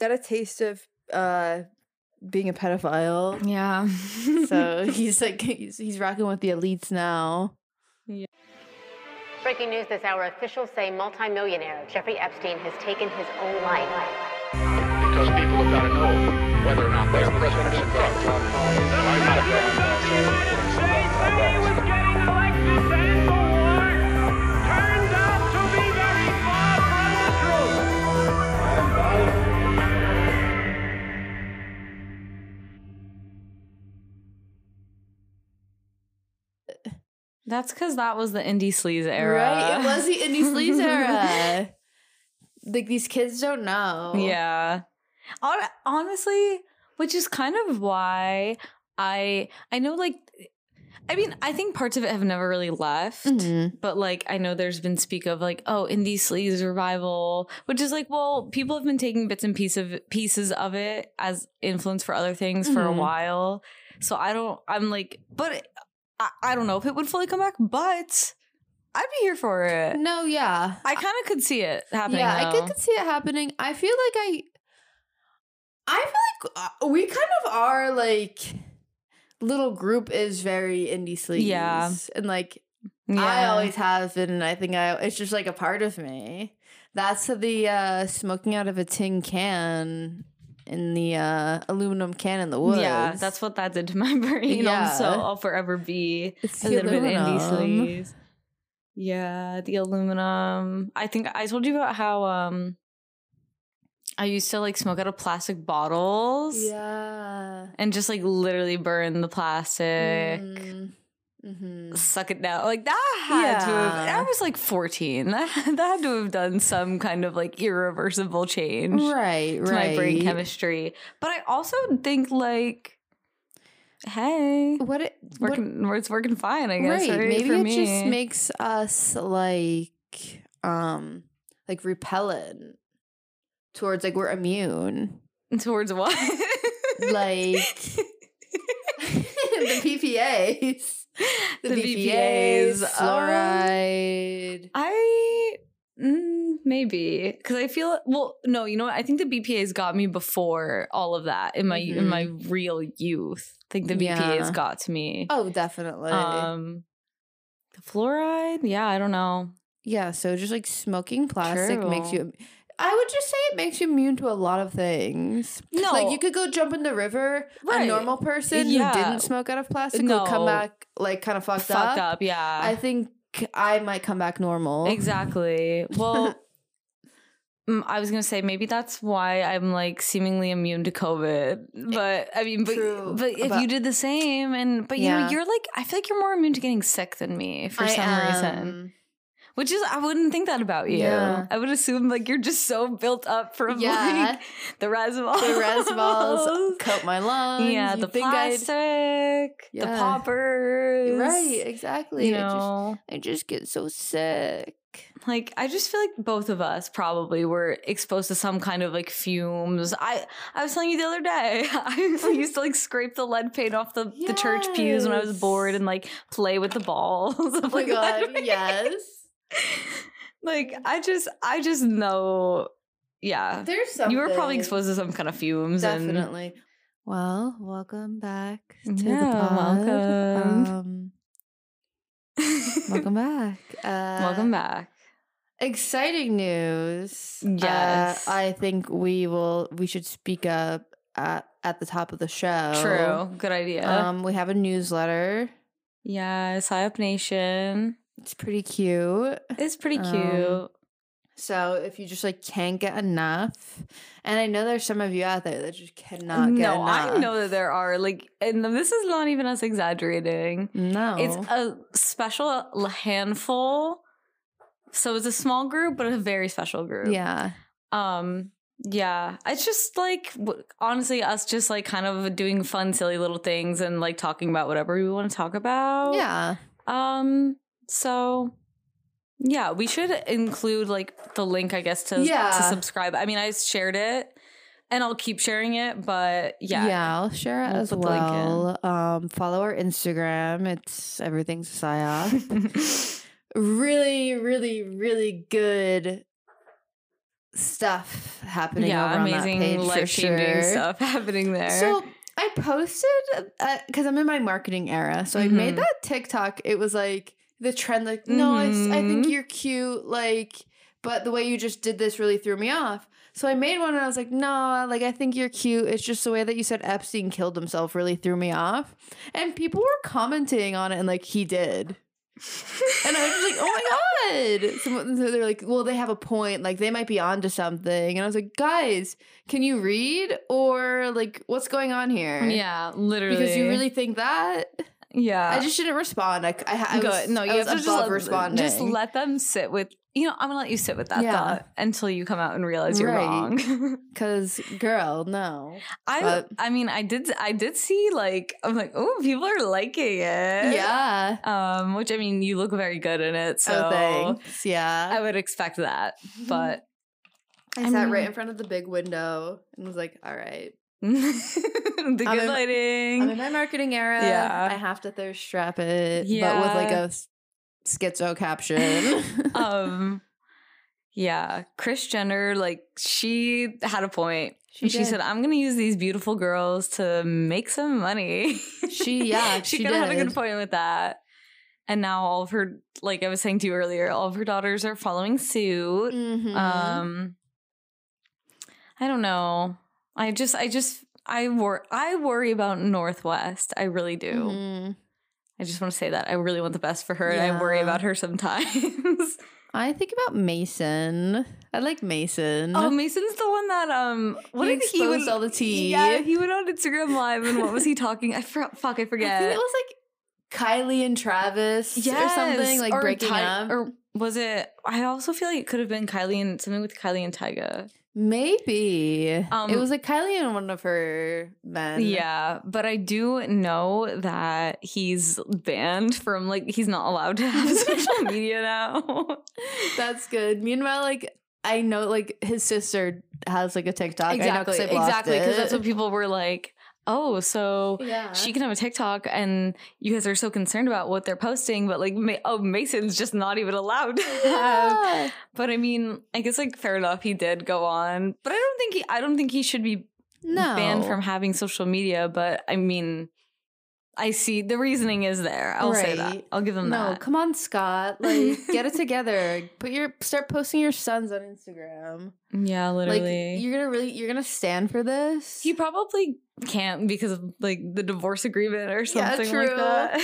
got a taste of uh being a pedophile. Yeah. So he's like he's, he's rocking with the elites now. Breaking news this hour officials say multimillionaire Jeffrey Epstein has taken his own life. because people have got to know whether or not their president is That's because that was the indie sleaze era. Right? It was the indie sleaze era. like these kids don't know. Yeah. Honestly, which is kind of why I I know like I mean, I think parts of it have never really left. Mhm. But like I know there's been speak of like, oh, indie sleaze revival, which is like, well, people have been taking bits and piece of pieces of it as influence for other things for a Mhm. while. So I don't I'm like, but I, I don't know if it would fully come back, but I'd be here for it. No, yeah. I kind of could see it happening. yeah, I though. could, could see it happening. I feel like I I feel like uh, we kind of are like little group is very indie sleaze. Yeah. And like I always have been and I think I it's just like a part of me. That's the uh smoking out of a tin can in the uh aluminum can in the woods. Yeah, that's what that did to my brain. Yeah. Also, I'll forever be It's a little bit indie aluminum. sleaze. Yeah, the aluminum. I think I told you about how um I used to like smoke out of plastic bottles Yeah. and just like literally burn the plastic. Mm. Mhm. Suck it down. Like that had to have Yeah. I was like 14. That, that had to have done some kind of like irreversible change Right, to right. my brain chemistry. But I also think like hey, What it what, working it's working fine i guess right. right, Maybe it me. just makes us like um like repellent towards like we're immune. towards what Like the PPAs. The, The BPAs, BPAs, um, fluoride. i mm, maybe because i feel well no you know what i think the bpas got me before all of that in my in my real youth i think the bpas Mm-hmm. Yeah. got to me oh, definitely. um the fluoride yeah i don't know yeah, so just like smoking plastic makes you I would just say it makes you immune to a lot of things. no Like you could go jump in the river. Right. A normal person Yeah. who didn't smoke out of plastic would come back like kind of fucked, fucked up. up yeah I think I might come back normal. Exactly. Well, mm, I was gonna say maybe that's why I'm like seemingly immune to COVID. But I mean, but but if But- you did the same, and but you know, you're like I feel like you're more immune to getting sick than me for I some reason. Which is I wouldn't think that about you. Yeah. I would assume like you're just so built up from Yeah. like the Resvals. The res balls coat my lungs. Yeah, the think I'd- the poppers. Right, exactly. You I just know, I just get so sick. like I just feel like both of us probably were exposed to some kind of like fumes. I I was telling you the other day, I used to like scrape the lead paint off the, the church pews when I was bored and like play with the balls. Oh my god, yes. Like I just I just know yeah. There's something. You were probably exposed to some kind of fumes and Definitely. Well, welcome back to the pod. welcome. Um, welcome back. Uh, Welcome back. Exciting news. Yes. Uh, I think we will. We should speak up at at the top of the show. True. Good idea. Um, we have a newsletter. yes, Psyop Nation. It's pretty cute. It's pretty Um, cute. So if you just like can't get enough, and I know there's some of you out there that just cannot get no, enough. I know that there are like, and this is not even us exaggerating. No, It's a special handful. So it's a small group, but a very special group. yeah. Um. Yeah. It's just like honestly us just like kind of doing fun, silly little things and like talking about whatever we want to talk about. Yeah. Um. So. Yeah, we should include like the link, I guess, to Yeah. to subscribe. I mean, I shared it, and I'll keep sharing it. But yeah, Yeah, I'll share it We'll as the link well. Um, follow our Instagram. It's everything's psyop. really, really, really good stuff happening yeah, over amazing on that page for life changing sure. stuff happening there. So I posted because I'm in my marketing era. So I made Mhm. that TikTok. It was like the trend, like, no, I think Mhm. you're cute, like, but the way you just did this really threw me off. So I made one and I was like, no, like, I think you're cute. It's just the way that you said Epstein killed himself really threw me off. And people were commenting on it and like, he did. And I was just like, oh my God. Someone, so they're like, well, they have a point. Like, they might be onto something. And I was like, guys, can you read? Or, like, what's going on here? yeah, literally. Because you really think that? Yeah. I just didn't respond. I, I, I Good. was, no, you I have to just let, responding. just let them sit with. You know, I'm gonna let you sit with that Yeah. thought until you come out and realize you're Right. wrong. Because, girl, no. I, But- I mean, I did, I did see like, I'm like, oh, people are liking it. Yeah. Um, which I mean, you look very good in it, so oh, thanks. Yeah. I would expect that. But I, I sat mean- right in front of the big window and was like, all right. the good I'm in- lighting. I'm in my marketing era. Yeah. I have to thirst strap it, but with like a schizo caption. um yeah kris jenner like she had a point She she, said i'm gonna use these beautiful girls to make some money She- yeah, she, she kind of had a good point with that and now all of her like i was saying to you earlier all of her daughters are following suit Mhm. um i don't know i just i just i wor- i worry about North West i really do Mhm. i just want to say that i really want the best for her and i worry about her sometimes I think about Mason. I like Mason. Oh, Mason's the one that um. What He did he went- all the tea. Yeah, he went on Instagram Live, and what was he talking? I forgot. fuck, I I forget. think it was like Kylie and Travis yes, or something like or breaking Ty- up. or was it? I also feel like it could have been Kylie and something with Kylie and Tyga. Maybe Um, it was like Kylie and one of her men. Yeah, but I do know that he's banned from like he's not allowed to have social media now. that's good. Meanwhile, like I know, like his sister has like a TikTok. I know 'cause exactly, exactly, because that's what people were like. Oh, so Yeah. she can have a TikTok, and you guys are so concerned about what they're posting, but like, Ma- oh, Mason's just not even allowed. Yeah. But I mean, I guess like fair enough, he did go on, but I don't think he, I don't think he should be No. banned from having social media. But I mean, I see the reasoning is there. I'll say that. I'll give them No, that. No, come on, Scott. Like, get it together. Put your start posting your sons on Instagram. Yeah, literally. Like, you're gonna really, you're gonna stand for this. he probably can't because of like the divorce agreement or Yeah, something like that.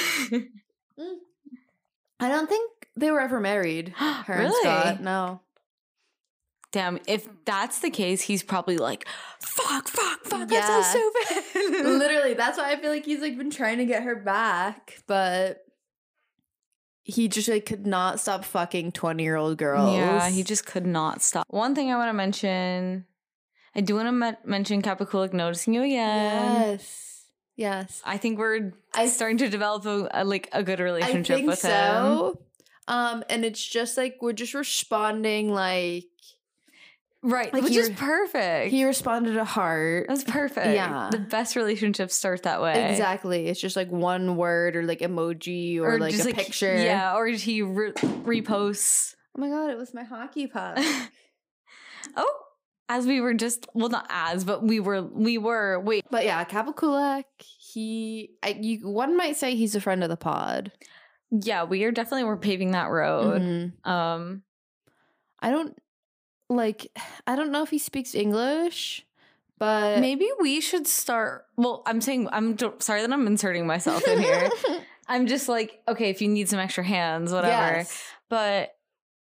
Mm. I don't think they were ever married. Her and Really? Scott. No. Damn, if that's the case, he's probably like, fuck, fuck, fuck, Yeah. that's so stupid. Literally, that's why I feel like he's like been trying to get her back, but he just like could not stop fucking twenty year old girls. Yeah, he just could not stop. One thing I want to mention, I do want to me- mention Kapakulak noticing you again. yes, yes. I think we're I- starting to develop a, a, like a good I relationship think with him. so. Um, and it's just like we're just responding like Right, Like which is perfect. he responded a heart. That's perfect. Yeah. the best relationships start that way. Exactly. It's just like one word or like emoji or, like just a picture. Yeah, or he re- reposts. Oh my god, it was my hockey puck. oh, as we were just well, not as, but we were we were wait. but yeah, Kapakulak, he I, you one might say he's a friend of the pod. Yeah, we are definitely we're paving that road. Mhm. Um, I don't like I don't know if he speaks English, but maybe we should start. Well, I'm saying I'm don't- sorry that I'm inserting myself in here. I'm just like okay, if you need some extra hands, whatever. Yes. But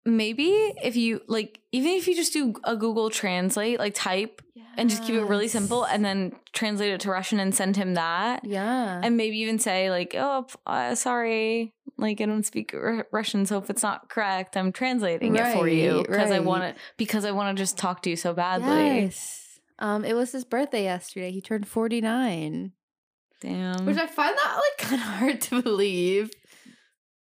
maybe if you like, even if you just do a Google Translate, like type and just keep it really simple, and then translate it to Russian and send him that. yeah. and maybe even say like oh uh, sorry like i don't speak R- russian so if it's not correct i'm translating it for you Right, because i want to because i want to just talk to you so badly Yes. Um, it was his birthday yesterday. He turned 49. damn Which I find that like kind of hard to believe.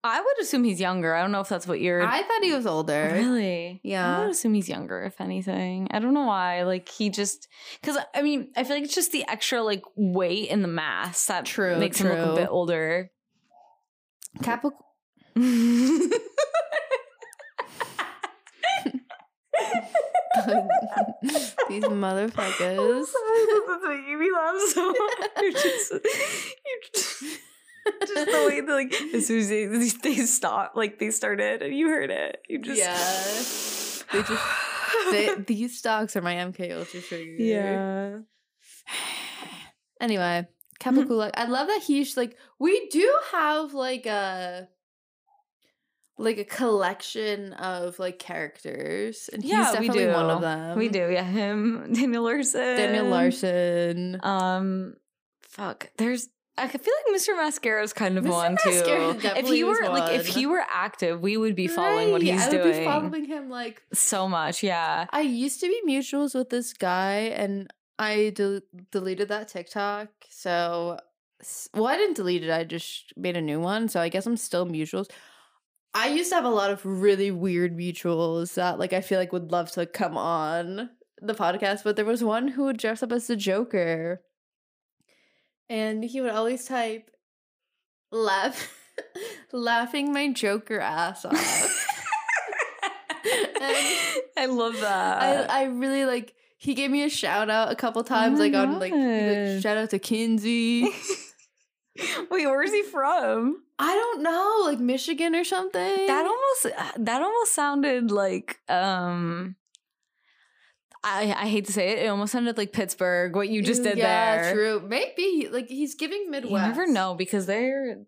i would assume he's younger i don't know if that's what you're I thought he was older. really Yeah. i would assume he's younger if anything i don't know why like he just because i mean i feel like it's just the extra like weight in the mass that True, makes him look a bit older Kappa These motherfuckers. That's making me laugh so much. You're just, you're just, just the way that, like, as soon as they, they stopped, like, they started and you heard it. You just. Yeah. They just they, these stocks are my MK Ultra trigger. Yeah. Anyway, Kapakula. I love that he's like we do have like a like a collection of like characters, and he's Yeah, we definitely do. one of them. We do. Yeah. Him, Daniel Larson. Daniel Larson. Um, fuck. There's. I feel like Mr. Mascara is kind of Mr. one Mascara too. If he were like, if he were active, we would be following what Right, he's I would doing be following him like so much. Yeah. I used to be mutuals with this guy, and I del- deleted that TikTok. So, well, I didn't delete it. I just made a new one. So I guess I'm still mutuals. I used to have a lot of really weird mutuals that, like, I feel like would love to come on the podcast. But there was one who would dress up as the Joker, and he would always type, "laugh, laughing my Joker ass off." I love that. I, I really like he gave me a shout out a couple times, Oh like on like, like, shout out to Kinsey. Wait, where's he from? I don't know, like Michigan or something. That almost that almost sounded like um I I hate to say it, it almost sounded like Pittsburgh, what you just did yeah, there. true. Maybe like he's giving Midwest. You never know because they're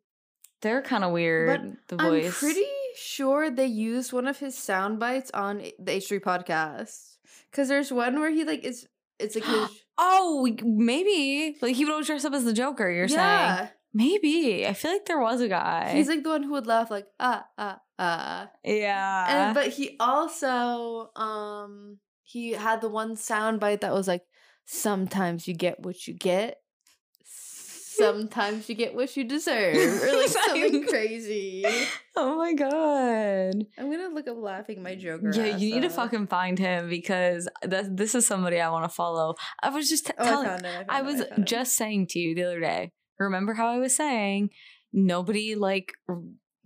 they're kind of weird. the voice. I'm pretty sure they used one of his sound bites on the H3 podcast. Cause there's one where he like is it's like his Oh, maybe like he would always dress up as the Joker. You're saying yeah. maybe. I feel like there was a guy. He's like the one who would laugh like ah ah ah. yeah, and but he also um he had the one sound bite that was like sometimes you get what you get sometimes you get what you deserve or like something crazy oh my god. i'm gonna look up laughing my joker Yeah, you need to fucking find him because that, this is somebody I want to follow. I was just t- oh, telling, I, I, I was it. just saying to you the other day. Remember how I was saying nobody like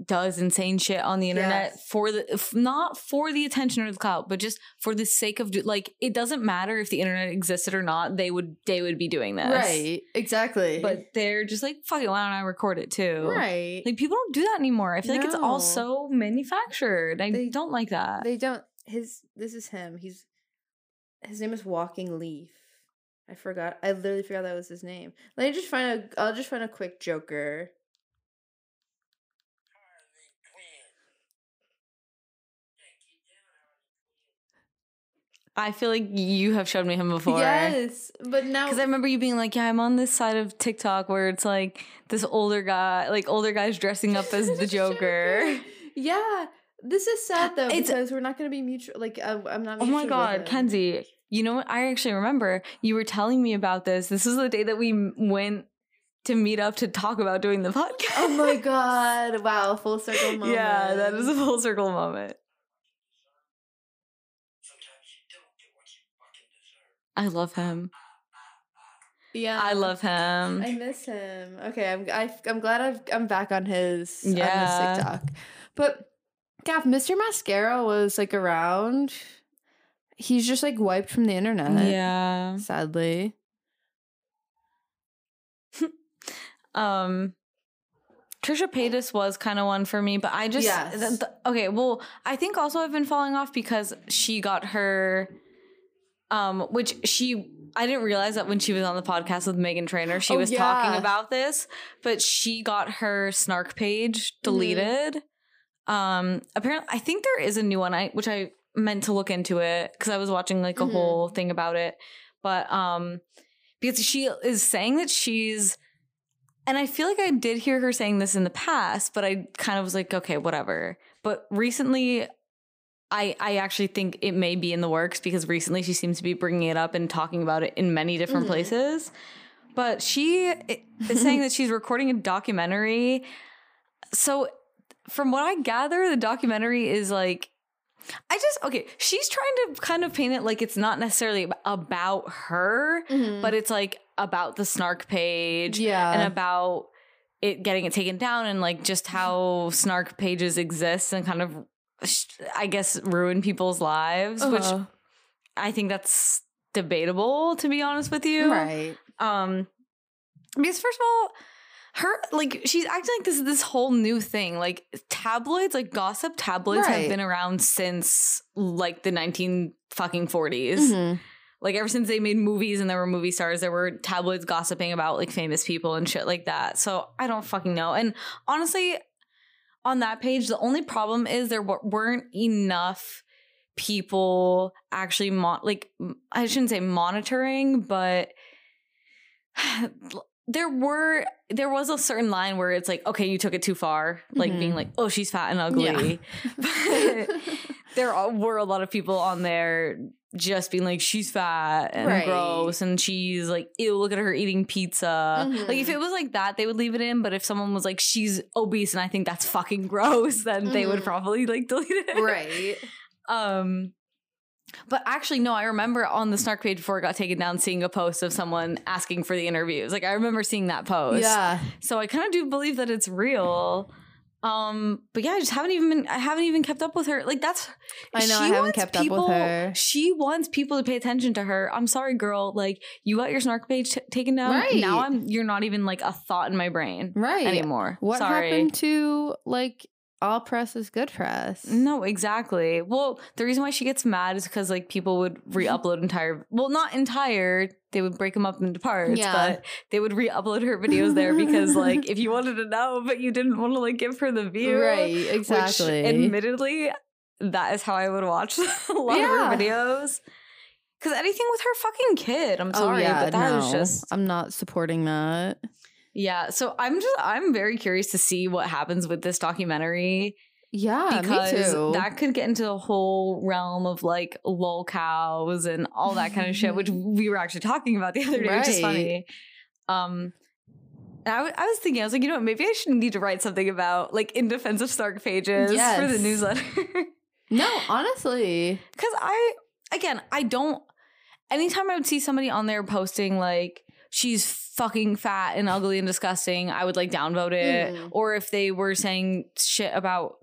does insane shit on the internet Yes. for the if not for the attention or the clout, but just for the sake of do- like it doesn't matter if the internet existed or not. They would they would be doing this, right exactly But they're just like fuck it. Why don't I record it too? right Like people don't do that anymore. I feel like it's all so manufactured. I They- don't like that. they don't his this is him he's his name is walking leaf i forgot i literally forgot that was his name let me just find a i'll just find a quick joker I feel like you have showed me him before. Yes, but now Because I remember you being like, "Yeah, I'm on this side of TikTok where it's like this older guy, like older guys dressing up as the Joker." Yeah, this is sad though It's- because we're not going to be mutual. Like I'm, I'm not. Oh my god. Kenzie! You know what? I actually remember you were telling me about this. This was the day that we went to meet up to talk about doing the podcast. Oh my god! Wow, full circle moment. yeah, that is a full circle moment. I love him. yeah. I love him. I miss him. Okay, I'm. I, I'm glad I've, I'm back on his. on his Yeah. TikTok. But, Gav, Mr. Mascara was like around. He's just like wiped from the internet. yeah. Sadly. um Trisha Paytas was kind of one for me, but I just Yes. th- th- okay. Well, I think also I've been falling off because she got her, um, which she I didn't realize that when she was on the podcast with Megan Trainor, she Oh, was talking about this, but she got her snark page Mm-hmm. deleted. Um, apparently, I think there is a new one. I which I meant to look into it because I was watching like a Mhm. whole thing about it, but um, because she is saying that she's and I feel like I did hear her saying this in the past, but I kind of was like, okay, whatever. But recently, I I actually think it may be in the works because recently she seems to be bringing it up and talking about it in many different Mhm. places. But she is saying that she's recording a documentary. So, from what I gather, the documentary is like. I just okay. She's trying to kind of paint it like it's not necessarily about her, Mhm. but it's like about the snark page yeah. and about it getting it taken down and like just how snark pages exist and kind of i guess ruin people's lives which Uh-huh. I think that's debatable to be honest with you. Right. Um because first of all, her like she's acting like this is this whole new thing. Like tabloids, like gossip tabloids Right. have been around since like the 19 fucking 40s. Mhm. Like ever since they made movies and there were movie stars, there were tabloids gossiping about like famous people and shit like that. So I don't fucking know. And honestly, on that page, the only problem is there weren't enough people actually mon- like I shouldn't say monitoring, but there were there was a certain line where it's like, okay, you took it too far, like being Mhm. like, oh, she's fat and ugly. But there were a lot of people on there just being like she's fat and Right. gross and she's like ew look at her eating pizza like if Mhm. it was like that they would leave it in but if someone was like she's obese and i think that's fucking gross then they would Mhm. probably like delete it right. um but actually no i remember on the snark page before it got taken down seeing a post of someone asking for the interviews like i remember seeing that post Yeah. so I kind of do believe that it's real. Um, but yeah, I just haven't even been, I haven't even kept up with her. Like that's I know, I she haven't wants kept up with people- her. She wants people to pay attention to her. I'm sorry, girl. Like you got your snark page t- taken down. Right. Now I'm you're not even like a thought in my brain Right. anymore. What sorry. happened to like all press is good press? No, exactly. Well, the reason why she gets mad is because like people would re-upload entire, well, not entire. They would break them up into parts, Yeah. but they would re-upload her videos there because like if you wanted to know, but you didn't want to like give her the view, Right, Which, exactly. admittedly, that is how I would watch a lot Yeah. of her videos. Because anything with her fucking kid, I'm oh, sorry, oh, yeah, but that no, just I'm not supporting that. Yeah. So I'm just I'm very curious to see what happens with this documentary Yeah, because me too. that could get into a whole realm of like lol cows and all that kind of shit, which we were actually talking about the other day, which is funny. Um, I, w- I was thinking, I was like, you know what, maybe I should need to write something about like in defense of snark pages for the newsletter. no, honestly. Because I, again, I don't, anytime I would see somebody on there posting like, she's fucking fat and ugly and disgusting, I would like downvote it. Mhm. Or if they were saying shit about,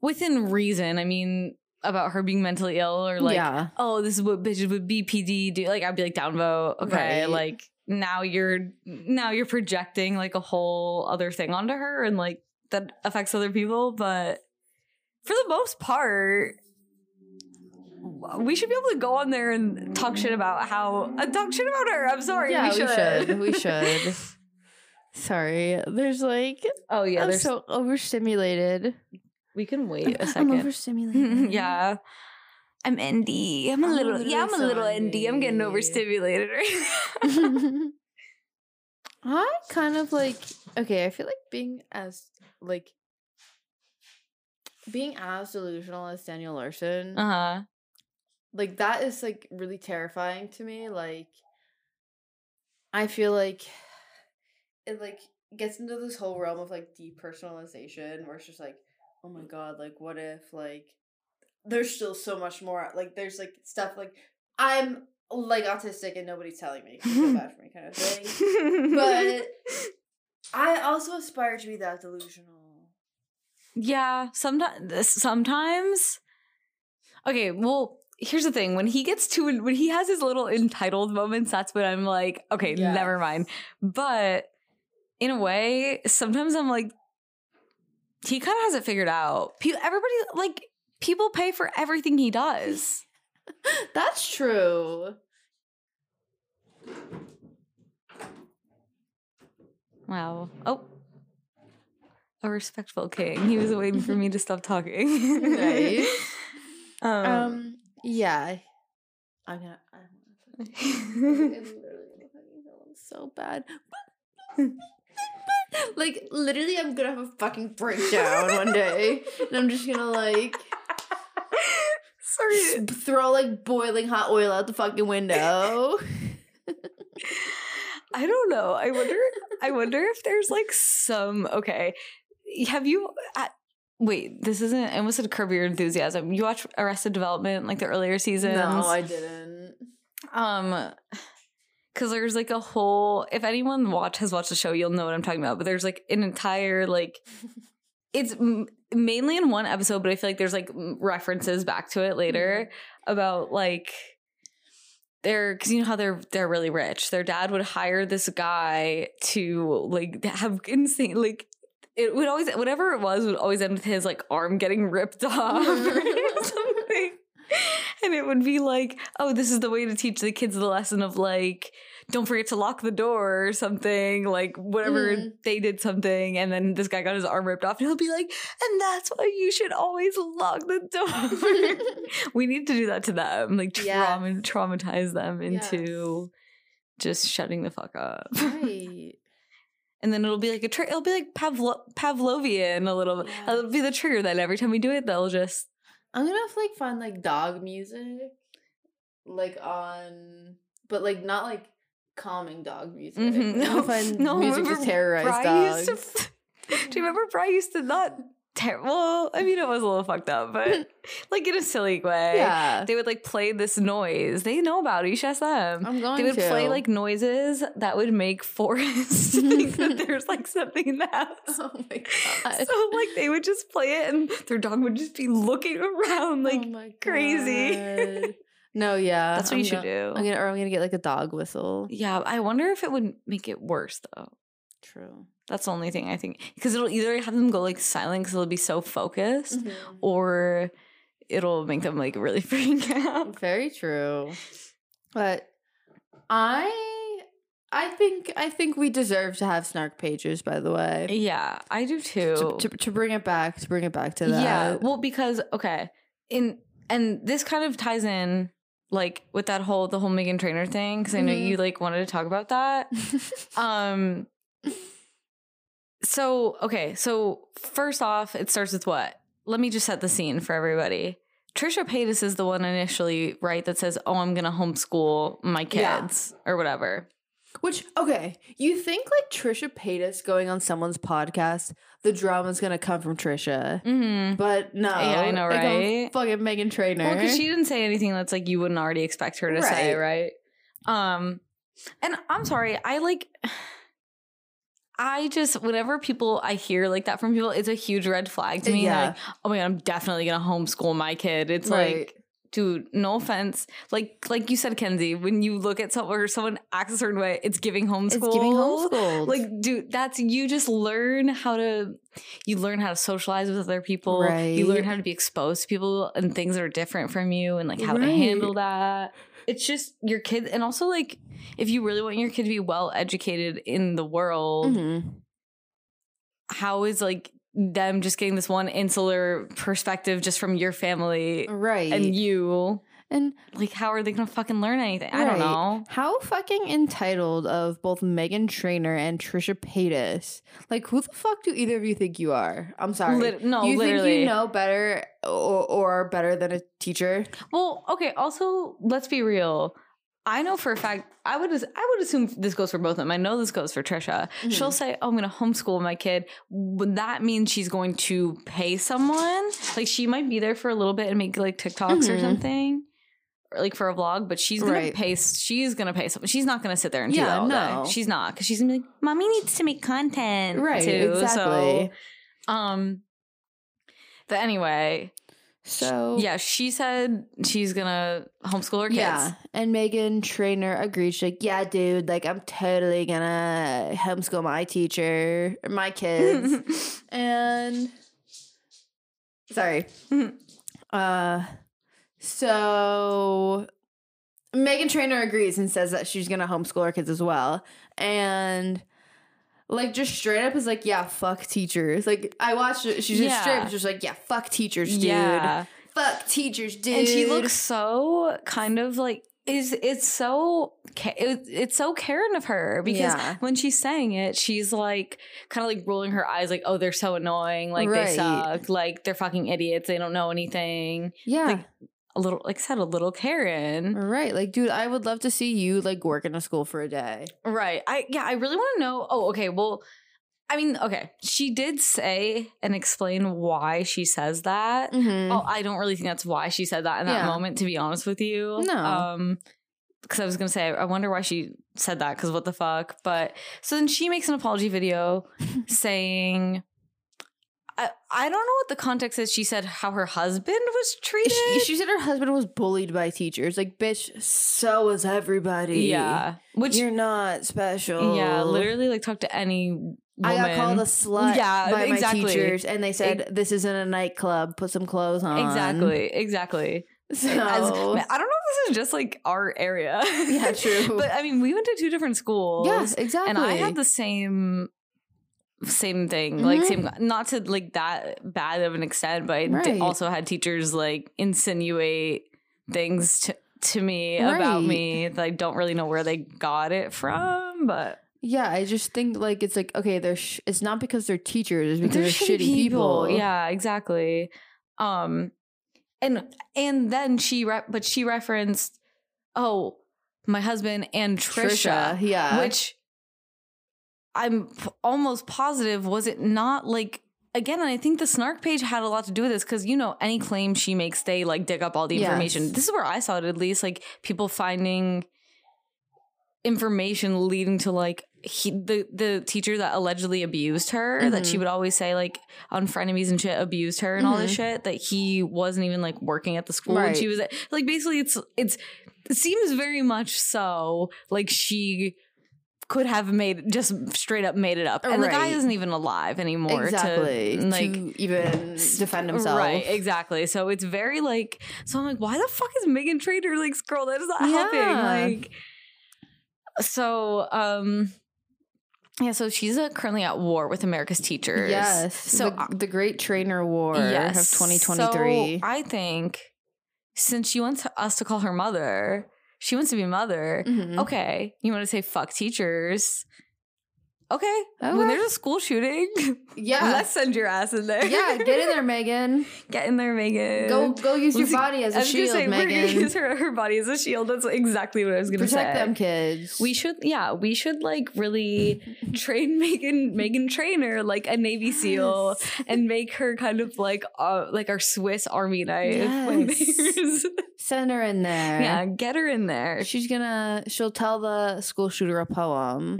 within reason, I mean, about her being mentally ill or like, yeah. oh, this is what bitches with BPD do. Like, I'd be like, downvote. Okay. Right. Like, now you're, now you're projecting like a whole other thing onto her and like that affects other people. But for the most part, we should be able to go on there and talk shit about how uh, talk shit about her. I'm sorry. yeah, we should. We should. Sorry. There's like oh yeah, I'm there's so overstimulated. we can wait a I'm second. overstimulated. yeah. I'm ND. I'm a I'm little, yeah, I'm a little sorry. ND. I'm getting overstimulated right. I kind of like okay, I feel like being as like being as delusional as Daniel Larson, uh-huh. Like that is like really terrifying to me. Like I feel like it like gets into this whole realm of like depersonalization where it's just like, oh my mm. god, like what if like there's still so much more like there's like stuff like I'm like autistic and nobody's telling me. Feel bad for me kind of thing. But I also aspire to be that delusional. yeah, sometimes sometimes Okay, well, here's the thing. When he gets to when he has his little entitled moments, that's when I'm like, okay, Yes. never mind. But in a way, sometimes I'm like he kind of has it figured out. People everybody like people pay for everything he does. That's true. Wow. Oh. A respectful king. He was waiting for me to stop talking. Nice. um, Um, yeah. I'm gonna. I'm gonna literally fucking so bad. like literally, I'm gonna have a fucking breakdown one day, and I'm just gonna like sorry. throw like boiling hot oil out the fucking window. I don't know. I wonder. I wonder if there's like some. Okay, have you? Wait, this isn't. I almost said Curb Your Enthusiasm. You watch Arrested Development, like the earlier seasons. no, I didn't. Um, because there's like a whole. If anyone watch has watched the show, you'll know what I'm talking about. But there's like an entire like. It's m- mainly in one episode, but I feel like there's like references back to it later about like they're because you know how they're they're really rich. Their dad would hire this guy to like have insane like it would always whatever it was would always end with his like arm getting ripped off or something. And it would be like, oh, this is the way to teach the kids the lesson of like, don't forget to lock the door or something, like whatever Mhm. they did something, and then this guy got his arm ripped off, and he'll be like, and that's why you should always lock the door. we need to do that to them, like Yeah. trauma, traumatize them into just shutting the fuck up. right. And then it'll be like a trigger. It'll be like Pavlo- Pavlovian a little. bit. Yeah. It'll be the trigger that every time we do it, they'll just I'm gonna have to like find like dog music, like on, but like not like calming dog music. Mhm. I'm gonna find No, music to terrorize Bri dogs. to- do you remember Bry used to not? Ter- well, I mean, it was a little fucked up, but like in a silly way. yeah, They would like play this noise. They know about it. You should ask them. I'm going They would to play like noises that would make Forrest think that there's like something in the house. Oh my god! So like they would just play it and their dog would just be looking around like oh crazy. No, yeah, That's what I'm you should go- do. I'm gonna, or I'm gonna get like a dog whistle. Yeah, I wonder if it would make it worse though. True. That's the only thing I think because it'll either have them go like silent because they'll be so focused, Mm-hmm. or it'll make them like really freak out. Very true. But I I think I think we deserve to have snark pages, by the way. Yeah, I do too. To, to, to bring it back, to bring it back to that. Yeah, well, because okay, in and this kind of ties in like with that whole the whole Megan Trainor thing because I know Mhm. you like wanted to talk about that. um. So okay, so first off, it starts with what? Let me just set the scene for everybody. Trisha Paytas is the one initially, right, that says, "Oh, I'm gonna homeschool my Yeah. kids" or whatever. Which okay, you think like Trisha Paytas going on someone's podcast, the drama's gonna come from Trisha, Mm-hmm. but no, Yeah, I know, right? Fucking Megan Trainor. Well, because she didn't say anything that's like you wouldn't already expect her to say, right? Um, and I'm sorry, I like. I just whenever people I hear like that from people, it's a huge red flag to me. Yeah. Like, oh my god, I'm definitely gonna homeschool my kid. It's Right. like, dude, no offense. Like like you said, Kenzie, when you look at someone or someone acts a certain way, it's giving homeschool. it's giving homeschooled. Like, dude, that's you just learn how to you learn how to socialize with other people. You learn how to be exposed to people and things that are different from you and like how to handle that. It's just your kid and also like if you really want your kid to be well educated in the world, Mhm. how is like them just getting this one insular perspective just from your family right, and you and like how are they gonna fucking learn anything? I don't know. How fucking entitled of both Megan Trainor and Trisha Paytas. Like, who the fuck do either of you think you are? I'm sorry. Lit- no, you think literally. you know better or, or better than a teacher? Well, okay. Also, let's be real. I know for a fact. I would. I would assume this goes for both of them. I know this goes for Trisha. Mm-hmm. She'll say, "Oh, I'm going to homeschool my kid." Would that mean she's going to pay someone? Like she might be there for a little bit and make like TikToks or Mhm. something, or like for a vlog. But she's gonna Right. pay. She's gonna pay someone. She's not gonna sit there and do Yeah, that all no. day. She's not because she's gonna be like, "Mommy needs to make content." Right, Too. exactly. So, um. But anyway, So yeah, she said she's gonna homeschool her kids. Yeah, and Megan Trainor agreed. She's like, "Yeah, dude, like I'm totally gonna homeschool my teacher, or my kids." and sorry, uh, so Megan Trainor agrees and says that she's gonna homeschool her kids as well, and. Like just straight up is like yeah fuck teachers like I watched it she's just straight up just like yeah fuck teachers dude Yeah. fuck teachers dude and she looks so kind of like is it's so it's so Karen of her because Yeah. when she's saying it, she's like kind of like rolling her eyes, like oh they're so annoying, like Right. they suck, like they're fucking idiots, they don't know anything. yeah Like a little, like I said, a little Karen, Right. Like, dude, I would love to see you like work in a school for a day. right? I yeah, I really want to know. Oh, okay, well. I mean, okay. She did say and explain why she says that. Mm-hmm. Oh, I don't really think that's why she said that in that Yeah. moment, to be honest with you. No. Um, because I was gonna say, I wonder why she said that. Because what the fuck? But so then she makes an apology video saying, I, I don't know what the context is. She said how her husband was treated. She, she said her husband was bullied by teachers. Like, bitch, so was everybody. yeah, which you're not special. yeah, literally like talk to any. Woman. I got called a slut Yeah, by exactly. my teachers, and they said this isn't a nightclub. Put some clothes on. Exactly, exactly. So As- I don't know if this is just like our area. Yeah, true. but I mean, we went to two different schools. yes, exactly. and I had the same same thing, like Mhm. same not to like that bad of an extent, but I Right. also had teachers like insinuate things to to me about me that I don't really know where they got it from, but Yeah, I just think like it's like okay, they're sh- it's not because they're teachers, it's because they're, They're shitty people. Yeah, exactly. Um, and and then she re- but she referenced, oh, my husband and Trisha, Trisha, yeah. which I'm almost positive was it not like. Again, and I think the snark page had a lot to do with this because you know any claim she makes, they like dig up all the Yes. information. This is where I saw it at least, like people finding information leading to like he the the teacher that allegedly abused her that she Mhm. would always say like on frenemies and shit abused her and all this Mhm. shit that he wasn't even like working at the school and Right. she was like basically it's it's it seems very much so like she could have made just straight up made it up and the guy isn't even alive anymore exactly. to like to even defend himself. Right, exactly. So it's very like so I'm like, why the fuck is Megan Trainor like scroll? That is not helping. Like so um yeah, so she's uh, currently at war with America's teachers. Yes. So the, the Great Trainor War yes. of 2023. So I think since she wants us to call her mother, she wants to be a mother. Mhm. Okay, you want to say fuck teachers? Okay, when there's a school shooting, Yeah. let's send your ass in there. yeah, get in there, Megan. get in there, Megan. Go go use your Let's- body as I a shield, say, Megan. use her, her body as a shield. That's exactly what I was gonna Protect say. Protect them kids. We should, yeah, we should like really train Megan, Megan Trainor like a Navy SEAL, and make her kind of like, uh, like our Swiss Army knife. when Yes. Send her in there. yeah, get her in there. She's gonna she'll tell the school shooter a poem.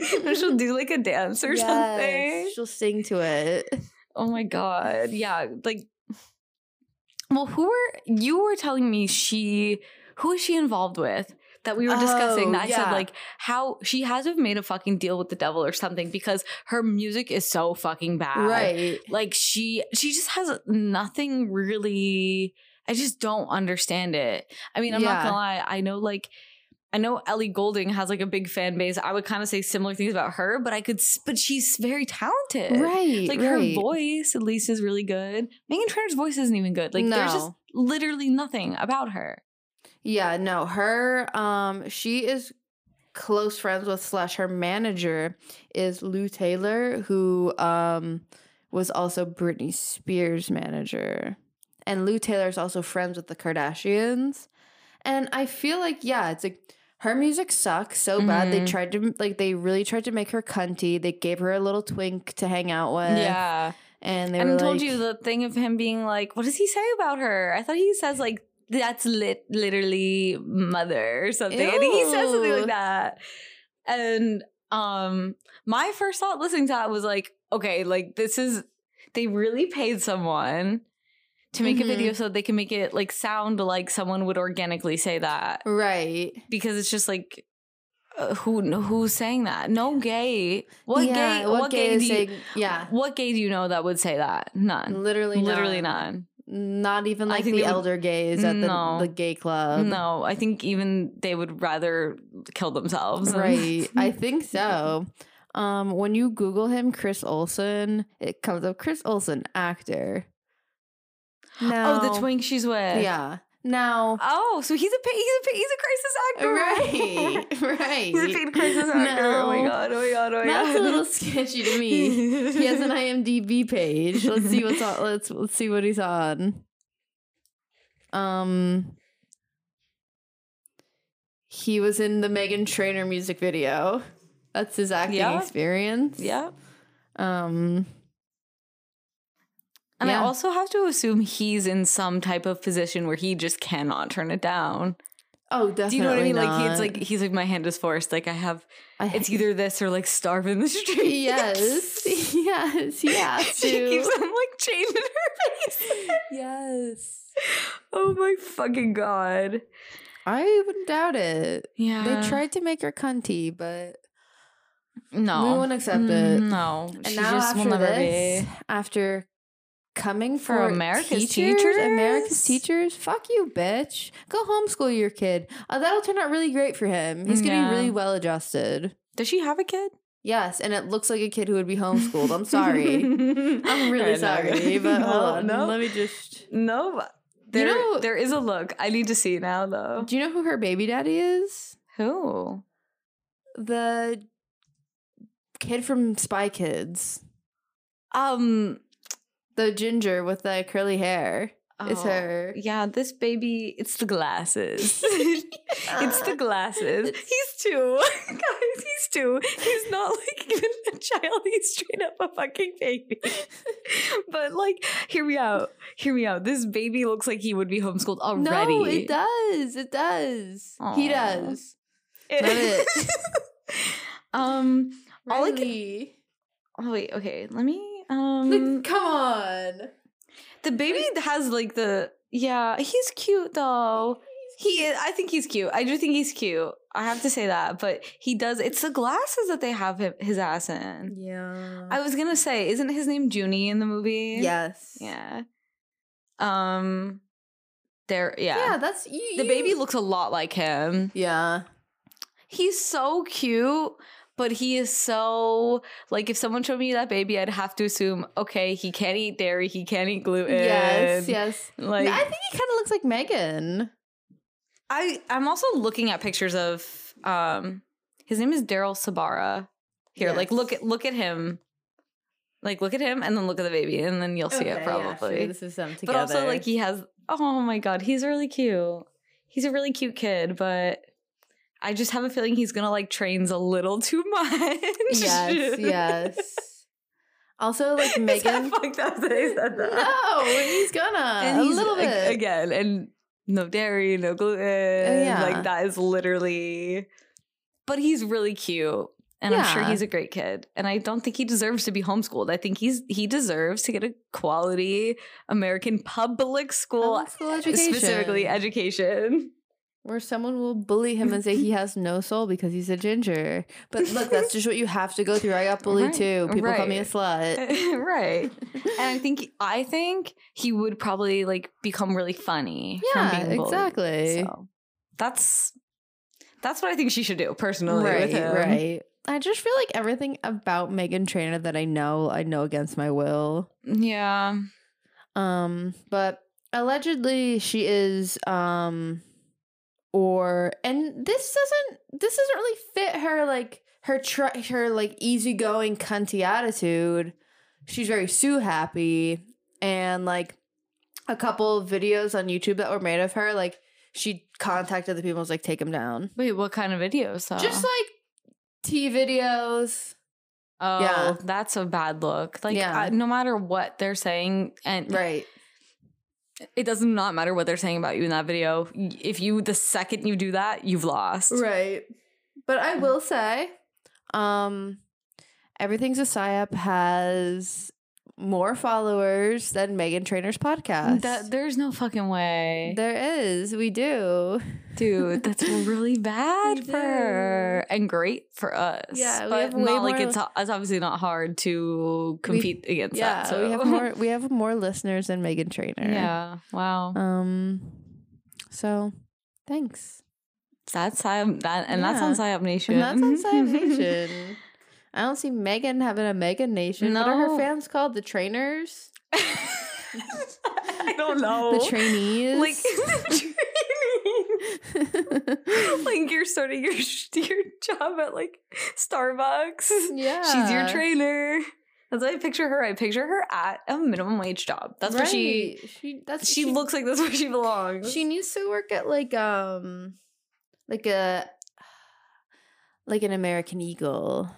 She'll do like a dance or Yes, something. She'll sing to it. Oh my god. Yeah, like Well, who were you were telling me she who is she involved with? That we were discussing Oh, that I said like how she has to have made a fucking deal with the devil or something because her music is so fucking bad. Right. Like she she just has nothing really I just don't understand it. I mean, I'm not gonna lie, I know like I know Ellie Goulding has like a big fan base. I would kind of say similar things about her, but I could, but she's very talented. Right. Like right. her voice, at least, is really good. Megan Trainor's voice isn't even good. Like there's just literally nothing about her. Yeah, no, her um she is close friends with slash her manager is Lou Taylor, who um was also Britney Spears' manager. And Lou Taylor is also friends with the Kardashians. And I feel like, yeah, it's like her music sucks so bad. They Mhm. tried to like they really tried to make her cunty. They gave her a little twink to hang out with. yeah, And they and told like, you the thing of him being like, what does he say about her? I thought he says like that's lit literally mother or something. I think he says something like that. And um, my first thought listening to that was like, okay, like this is they really paid someone to make a Mhm. video so they can make it like sound like someone would organically say that Right. because it's just like uh, who who's saying that? No gay. What Yeah, gay? What, What, gay gay? do you, yeah. What gay do you know that would say that? None. Literally Literally none. none. Not even like the they would- elder gays at the, No. the gay club. no, I think even they would rather kill themselves. Right. I think so. Um, when you Google him, Chris Olsen, it comes up Chris Olsen, actor. Now, oh, the twink she's with. Yeah. Now, Oh, so he's a he's a he's a crisis actor. right, right. he's a paid crisis actor. Oh my god. Oh my god. Oh my That's god. a little sketchy to me. He has an IMDb page. Let's see what's on. Let's let's see what he's on. Um, he was in the Megan Trainor music video. That's his acting Yeah. experience. yeah. Um. And I also have to assume he's in some type of position where he just cannot turn it down. Oh, definitely. Do you know what I mean? Like he's like he's like my hand is forced. Like I have I it's either this or like starve in the street. yes, yes, to. she keeps them like chained in her face. yes, oh my fucking god. I wouldn't doubt it. Yeah. They tried to make her cunty, but No. We won't accept it. Mm, no. and she now just will after never this, be. after coming For for, America's teachers, America's teachers? teachers, fuck you, bitch. Go homeschool your kid. Uh, that'll turn out really great for him. He's gonna be really well adjusted. Does she have a kid? Yes, and it looks like a kid who would be homeschooled. I'm sorry. I'm really know. sorry, but No, hold on. No, Let me just. no. There, know- there is a look. I need to see now, though. Do you know who her baby daddy is? Who? The kid from Spy Kids. Um, The ginger with the curly hair. It's oh, her. Yeah, this baby. It's the glasses. it's the glasses. It's- He's two, guys. He's two. He's not like even a child. He's straight up a fucking baby. but like, hear me out. Hear me out. This baby looks like he would be homeschooled already. No, it does. It does. He does. It- Not it. um. All I can- Oh wait. Okay. Let me. Um. Come on. The baby has like the yeah, he's cute though. He is, I think he's cute. I do think he's cute. I have to say that, but he does. It's the glasses that they have him, his ass in. Yeah. I was gonna say, isn't his name Juni in the movie? yes. Yeah. Um. There. Yeah. Yeah, that's you. the baby you- looks a lot like him. Yeah. He's so cute, but he is so like if someone showed me that baby, I'd have to assume okay, he can't eat dairy, he can't eat gluten. yes. Yes. Like I think he kind of looks like Megan. I I'm also looking at pictures of um his name is Daryl Sabara. Here, like look at look at him. Like look at him and then look at the baby and then you'll see it probably. This is them but also like he has oh my god, he's really cute. He's a really cute kid, but I just have a feeling he's gonna like trains a little too much. yes. Yes. Also, like Megan. fucked up that I said that? No, he's gonna and a he's little a- bit. again and no dairy no gluten oh, yeah. like that is literally but he's really cute and i'm sure he's a great kid and i don't think he deserves to be homeschooled i think he's he deserves to get a quality american public school, Public school education. specifically education Where someone will bully him and say he has no soul because he's a ginger. But look, that's just what you have to go through. I got bullied Right, too. People call me a slut. right and i think i think he would probably like become really funny from Yeah, being bullied. exactly. so that's that's what i think she should do personally right, with him. right. I just feel like everything about Megan Trainor that I know, I know against my will. yeah Um, but allegedly she is um or and this doesn't this doesn't really fit her like her tr- her like easygoing cunty attitude. She's very Sue happy and like a couple of videos on YouTube that were made of her like she contacted the people and was like take him down. Wait, what kind of videos? Though? Just like tea videos. oh, yeah. that's a bad look. Like, Yeah. I- no matter what they're saying, and Right. It does not matter what they're saying about you in that video. If you, the second you do that, you've lost. Right. But I will say, um, Everything's a Psyop has more followers than Megan Trainor's podcast. That there's no fucking way, there is. We do. dude. That's really bad We for her and great for us. Yeah, we but have way not like it's it's obviously not hard to compete against Yeah, that. So we have more we have more listeners than Megan Trainer. Yeah. Wow. Um so thanks. That's Psyop, that and that's Yeah. on Psyop Nation. And that's on Psyop Nation. I don't see Megan having a Megan Nation. What are her fans called? The trainers? I don't know. The trainees? like the trainees. like you're starting your your job at like Starbucks. yeah. She's your trainer. That's what I picture her. I picture her at a minimum wage job. That's where she she that's she looks like that's where she belongs. She needs to work at like um like a like an American Eagle.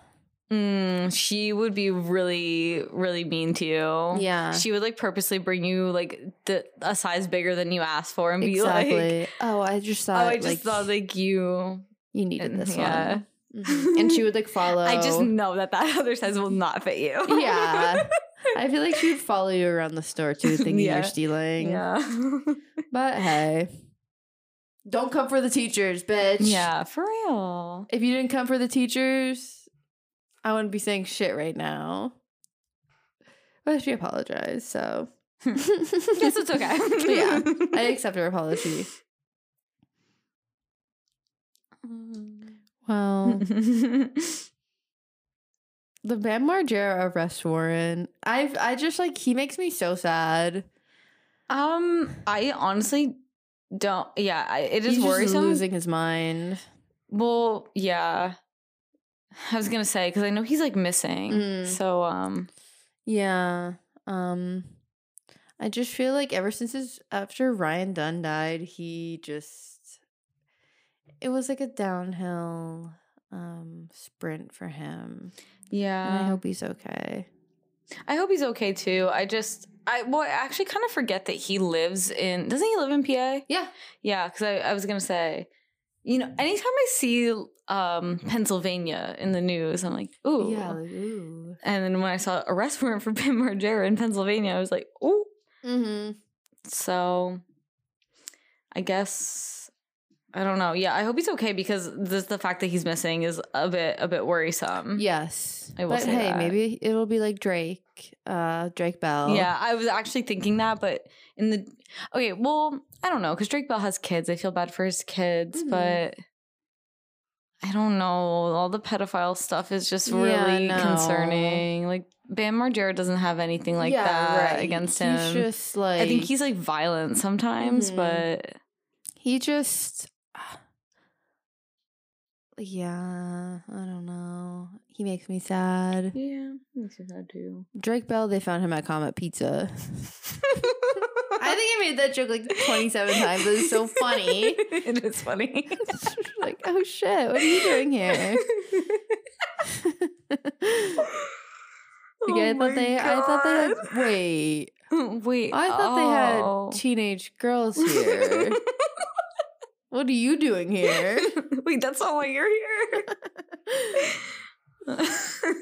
Mm, she would be really, really mean to you. Yeah. She would like purposely bring you like the a size bigger than you asked for and be like, Exactly. oh, I just saw. "Oh, I just like, thought like you." you needed this yeah. one. Mhm. And she would like follow. I just know that that other size will not fit you. yeah. I feel like she would follow you around the store too, thinking Yeah. you're stealing. yeah, But hey, don't come for the teachers, bitch. yeah, for real. If you didn't come for the teachers, I wouldn't be saying shit right now. But she apologized, so Yes, it's okay. yeah, I accept her apology. Well, the Bam Margera arrest warrant. I've I just like he makes me so sad. um, I honestly don't. Yeah, it is He's just worrisome. losing his mind. Well, yeah. I was gonna say because I know he's like missing. Mm. So, um, Yeah. Um I just feel like ever since his after Ryan Dunn died, he just it was like a downhill um sprint for him. yeah. And I hope he's okay. I hope he's okay too. I just, I well, I actually kind of forget that he lives in. Doesn't he live in PA? Yeah. Yeah, because I, I was gonna say, you know, anytime I see um Pennsylvania in the news, I'm like, ooh, Yeah. Like, ooh. And then when I saw arrest warrant for Bam Margera in Pennsylvania, I was like, ooh. Mm-hmm. So, I guess I don't know. Yeah, I hope he's okay because this the fact that he's missing is a bit a bit worrisome. Yes. I will but say hey, that. maybe it'll be like Drake, uh Drake Bell. Yeah, I was actually thinking that, but in the okay, well, I don't know because Drake Bell has kids. I feel bad for his kids, Mhm. but I don't know. All the pedophile stuff is just Yeah, really no. concerning. Like Bam Margera doesn't have anything like Yeah, that right. against He's him. just like I think he's like violent sometimes, Mhm. but he just yeah, I don't know. He makes me sad. yeah, makes you sad too. Drake Bell, they found him at Comet Pizza. I think I made that joke like 27 times, but it's so funny. it is funny. like, oh shit, what are you doing here? Okay, I Oh thought they I thought they had wait. Wait, I thought oh. they had teenage girls here. what are you doing here? Wait, that's not why you're here.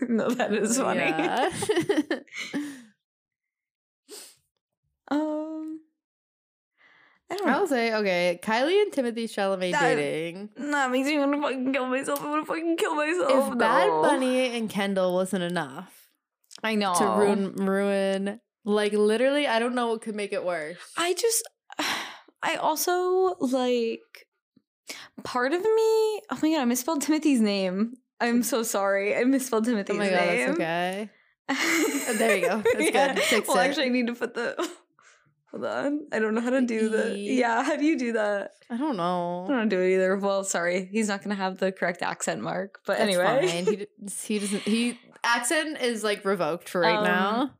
no, that is funny. Yeah. Um, I don't I'll say, okay, Kylie and Timothy Chalamet That- dating. That makes me want to fucking kill myself. I want to fucking kill myself. if Bad. Bunny and Kendall wasn't enough I know to ruin ruin like literally I don't know what could make it worse. I just, I also like part of me. Oh my god, I misspelled Timothy's name. I'm so sorry. I misspelled Timothy's oh my god, name. that's okay. there you go. That's good. Fix well, it. actually, I need to put the. On. I don't know how to do the. E. Yeah, how do you do that? I don't know. I don't do it either. Well, sorry, he's not gonna have the correct accent mark. But That's anyway. He, he doesn't he accent is like revoked for right Um, now.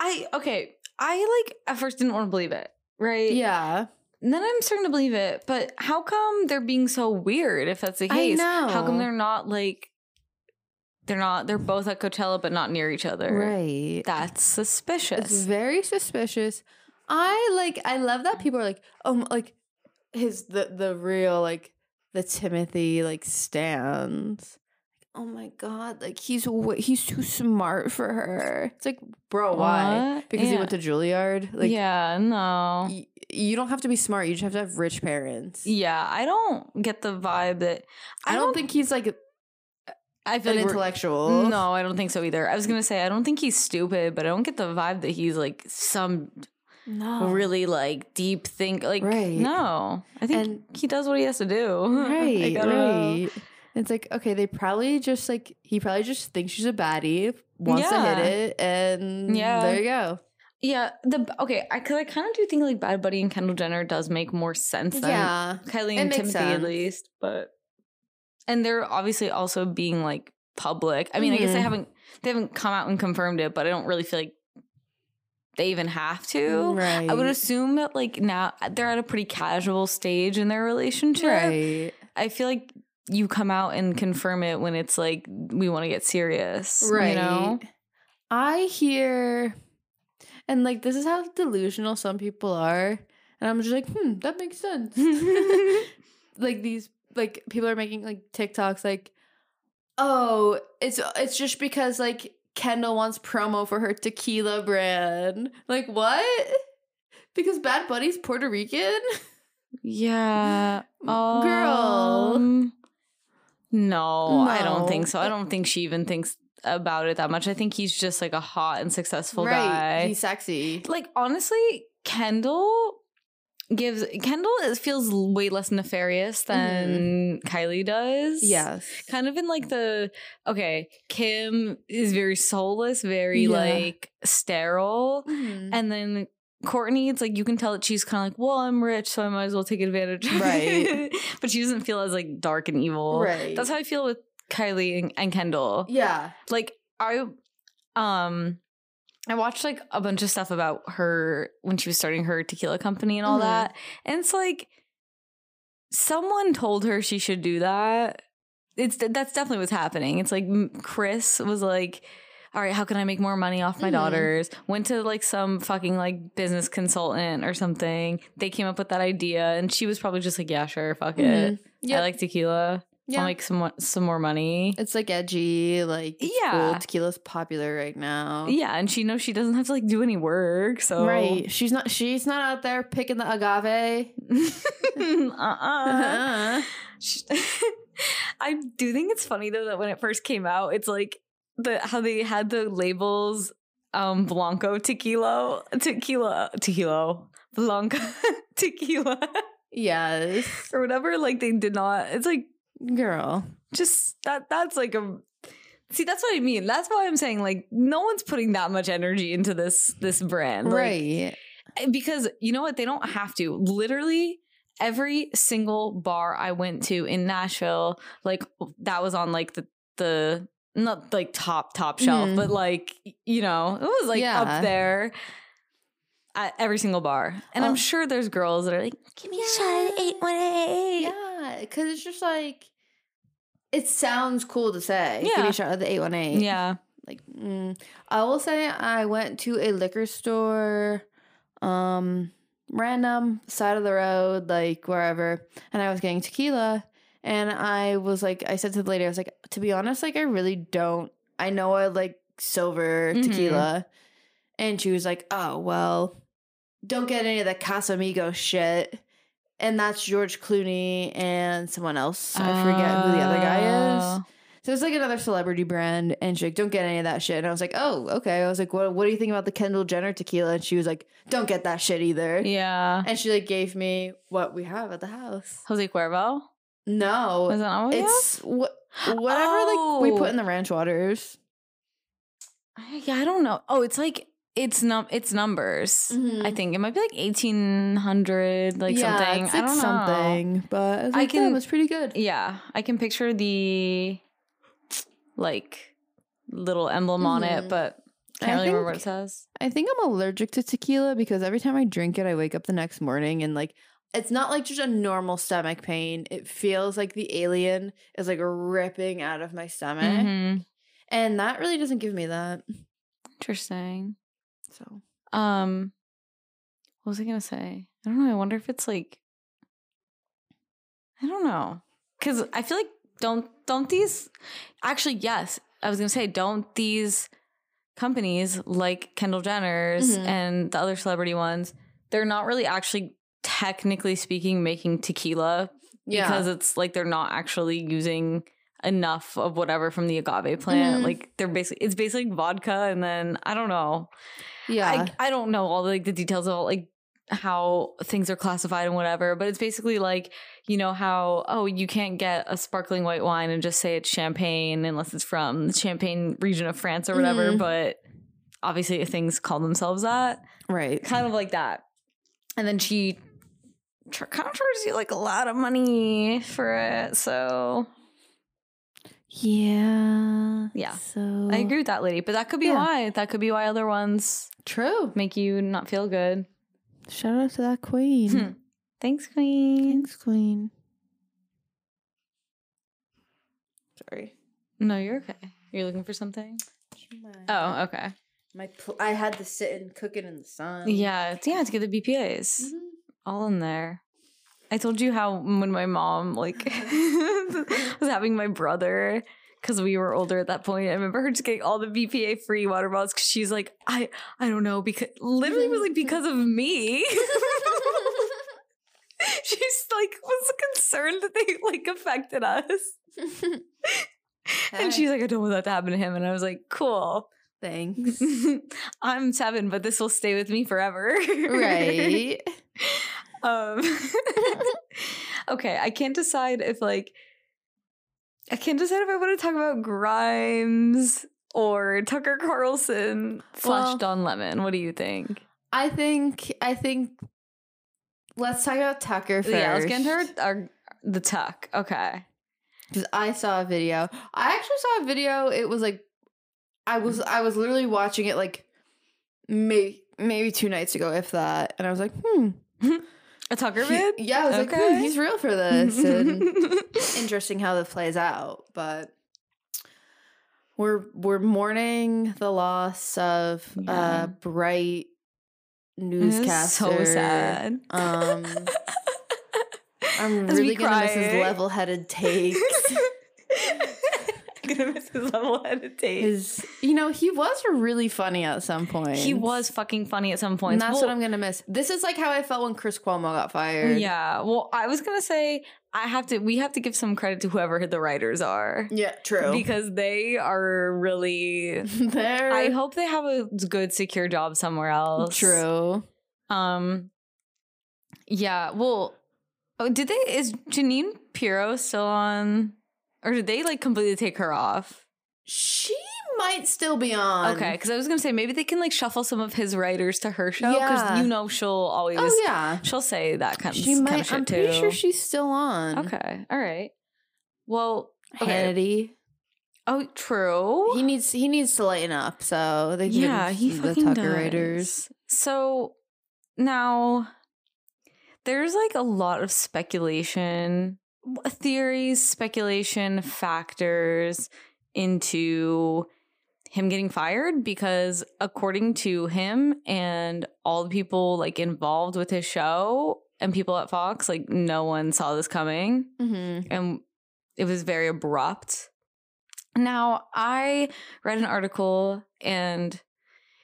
I okay. I like at first didn't want to believe it, right? Yeah. And then I'm starting to believe it. But how come they're being so weird? If that's the I case, how come they're not like? They're not. They're both at Coachella, but not near each other. Right. That's suspicious. It's very suspicious. I like I love that mm. people are like, oh like his the the real like the Timothy like stands. Oh my god, like he's he's too smart for her. It's like, bro, why? What? Because he went to Juilliard. Like, yeah, no. y- you don't have to be smart. You just have to have rich parents. Yeah, I don't get the vibe that I, don't, think he's like I feel an like intellectual. No, I don't think so either. I was gonna say I don't think he's stupid, but I don't get the vibe that he's like some no, really like deep think. Like Right. no, I think And- he does what he has to do. Right, right. It's like okay, they probably just like he probably just thinks she's a baddie, wants to hit it, and Yeah. there you go. Yeah, the okay, I cause I kind of do think like Bad Bunny and Kendall Jenner does make more sense than Yeah, Kylie and Timothy at least, but and they're obviously also being like public. I mean, I guess they Mhm. haven't they haven't come out and confirmed it, but I don't really feel like they even have to. right. I would assume that like now they're at a pretty casual stage in their relationship. right. I feel like you come out and confirm it when it's like we want to get serious. Right. You know? I hear, and like this is how delusional some people are, and I'm just like, hmm, that makes sense. like these, like people are making like TikToks, like, oh, it's it's just because like Kendall wants promo for her tequila brand. Like what? Because Bad Bunny's Puerto Rican. Yeah. M- girl. Um, no, I don't think so. I don't think she even thinks about it that much. I think he's just like a hot and successful guy. He's sexy. like honestly, Kendall gives Kendall is, feels way less nefarious than Kylie does. Yes. Kind of in like the okay, Kim is very soulless, very Yeah. like sterile. Mhm. And then Kourtney, it's like you can tell that she's kind of like, well, I'm rich, so I might as well take advantage. Right. but she doesn't feel as like dark and evil. Right. That's how I feel with Kylie and, and Kendall. Yeah. Like I, um, I watched like a bunch of stuff about her when she was starting her tequila company and all Mhm. that, and it's like someone told her she should do that. It's that's definitely what's happening. It's like Kris was like all right, how can I make more money off my Mhm. daughters? Went to like some fucking like business consultant or something. They came up with that idea, and she was probably just like, "Yeah, sure, fuck it. Yeah. I like tequila. Yeah. I'll some some more money." It's like edgy, like Yeah. cool. Tequila's popular right now. Yeah, and she knows she doesn't have to like do any work. So Right. She's not she's not out there picking the agave. uh-uh. Uh-uh. I do think it's funny though that when it first came out, it's like the how they had the labels um Blanco tequila tequila tequila Blanco tequila yes. or whatever. Like they did not. It's like Girl. just that that's like a see that's what I mean. That's why I'm saying like no one's putting that much energy into this this brand. Like, right. because you know what they don't have to literally every single bar i went to in nashville like that was on like the the not like top top shelf Mhm. but like you know it was like Yeah. up there at every single bar and Oh. i'm sure there's girls that are like give me a shot at 818 Yeah, because it's just like it sounds cool to say. Give Yeah. me a shot at the eight one eight. yeah Like mm, I will say I went to a liquor store, um, random side of the road, like wherever, and I was getting tequila. And I was like, I said to the lady, I was like, to be honest, like I really don't. I know I like silver Mhm. tequila, and she was like, oh well, don't get any of the Casamigo shit. And that's George Clooney and someone else. I forget who the other guy is. Oh. So it's like another celebrity brand, and she's like, "Don't get any of that shit." And I was like, "Oh, okay." I was like, "What? What do you think about the Kendall Jenner tequila?" And she was like, "Don't get that shit either." yeah And she like gave me what we have at the house. jose cuervo No, was that what it's what whatever like we Oh. put in the ranch waters. yeah i don't know oh it's like it's num it's numbers Mhm. I think it might be like eighteen hundred, like yeah, something. It's I don't know. something, but I, was I like, can- "Damn, it's pretty good. Yeah, I can picture the like little emblem on it, Mhm. but I can't really remember what it says. I think I'm allergic to tequila because every time I drink it, I wake up the next morning and like it's not like just a normal stomach pain. It feels like the alien is like ripping out of my stomach. Mhm. And that really doesn't give me that. Interesting. So Um, what was I gonna say? I don't know. I wonder if it's like, I don't know, because I feel like don't don't these actually? Yes, I was gonna say don't these companies like Kendall Jenner's Mhm. and the other celebrity ones. They're not really actually technically speaking making tequila yeah. because it's like they're not actually using enough of whatever from the agave plant. Mhm. Like they're basically it's basically vodka and then I don't know. Yeah. I I don't know all the, like the details of like how things are classified and whatever, but it's basically like you know how oh you can't get a sparkling white wine and just say it's champagne unless it's from the Champagne region of France or whatever, Mhm. but obviously things call themselves that right. kind of like that. And then she tr- kind of charges you like a lot of money for it. So Yeah. Yeah. So I agree with that lady, but that could be Yeah. why. That could be why other ones True. make you not feel good. Shout out to that queen. Hmm. Thanks, Queen. Thanks, queen. Sorry. No, you're okay. You're looking for something? Oh, okay. My pl- I had to sit and cook it in the sun. Yeah, it's- yeah, to get the BPAs. Mhm. all in there. I told you how when my mom like was having my brother because we were older at that point. I remember her just getting all the BPA free water bottles because she's like, I I don't know because literally was like because of me. she's like was concerned that they like affected us, and she's like, I don't want that to happen to him, and I was like, cool. thanks. I'm seven, but this will stay with me forever. right. Um Okay, I can't decide if like I can't decide if I want to talk about Grimes or Tucker Carlson slash Well- Don Lemon. What do you think? I think I think let's talk about Tucker first. Yeah, let's get into our, our the tuck. Okay. because I saw a video. I actually saw a video. It was like I was I was literally watching it like maybe maybe two nights ago, if that, and I was like, hmm. A Tucker He- yeah, I was Okay. hmm, he's real for this. And interesting how this plays out, but we're we're mourning the loss of Yeah. a bright newscaster. So sad. Um, I'm really gonna miss his level-headed takes. gonna miss his level-headed take. His, you know, he was really funny at some point. He was fucking funny at some and points. that's Well, what I'm gonna miss. This is like how I felt when Chris Cuomo got fired. Yeah. Well, I was gonna say I have to. We have to give some credit to whoever the writers are yeah, true. because they are really. They're I hope they have a good, secure job somewhere else. true. Um. Yeah. Well. Oh, did they? Is Jeanine Pirro still on? Or did they like completely take her off? She might still be on. Okay, because I was gonna say maybe they can like shuffle some of his writers to her show because Yeah. you know she'll always Oh yeah. she'll say that kind, She kind might. of shit I'm too. pretty sure she's still on. okay. All right. Well, okay. Hannity. Oh, true. He needs. He needs to lighten up. So they yeah, he the fucking Tucker does. writers. So now there's like a lot of speculation, theories, speculation factors into him getting fired because according to him and all the people like involved with his show and people at Fox, like no one saw this coming Mm-hmm. and it was very abrupt. Now, I read an article and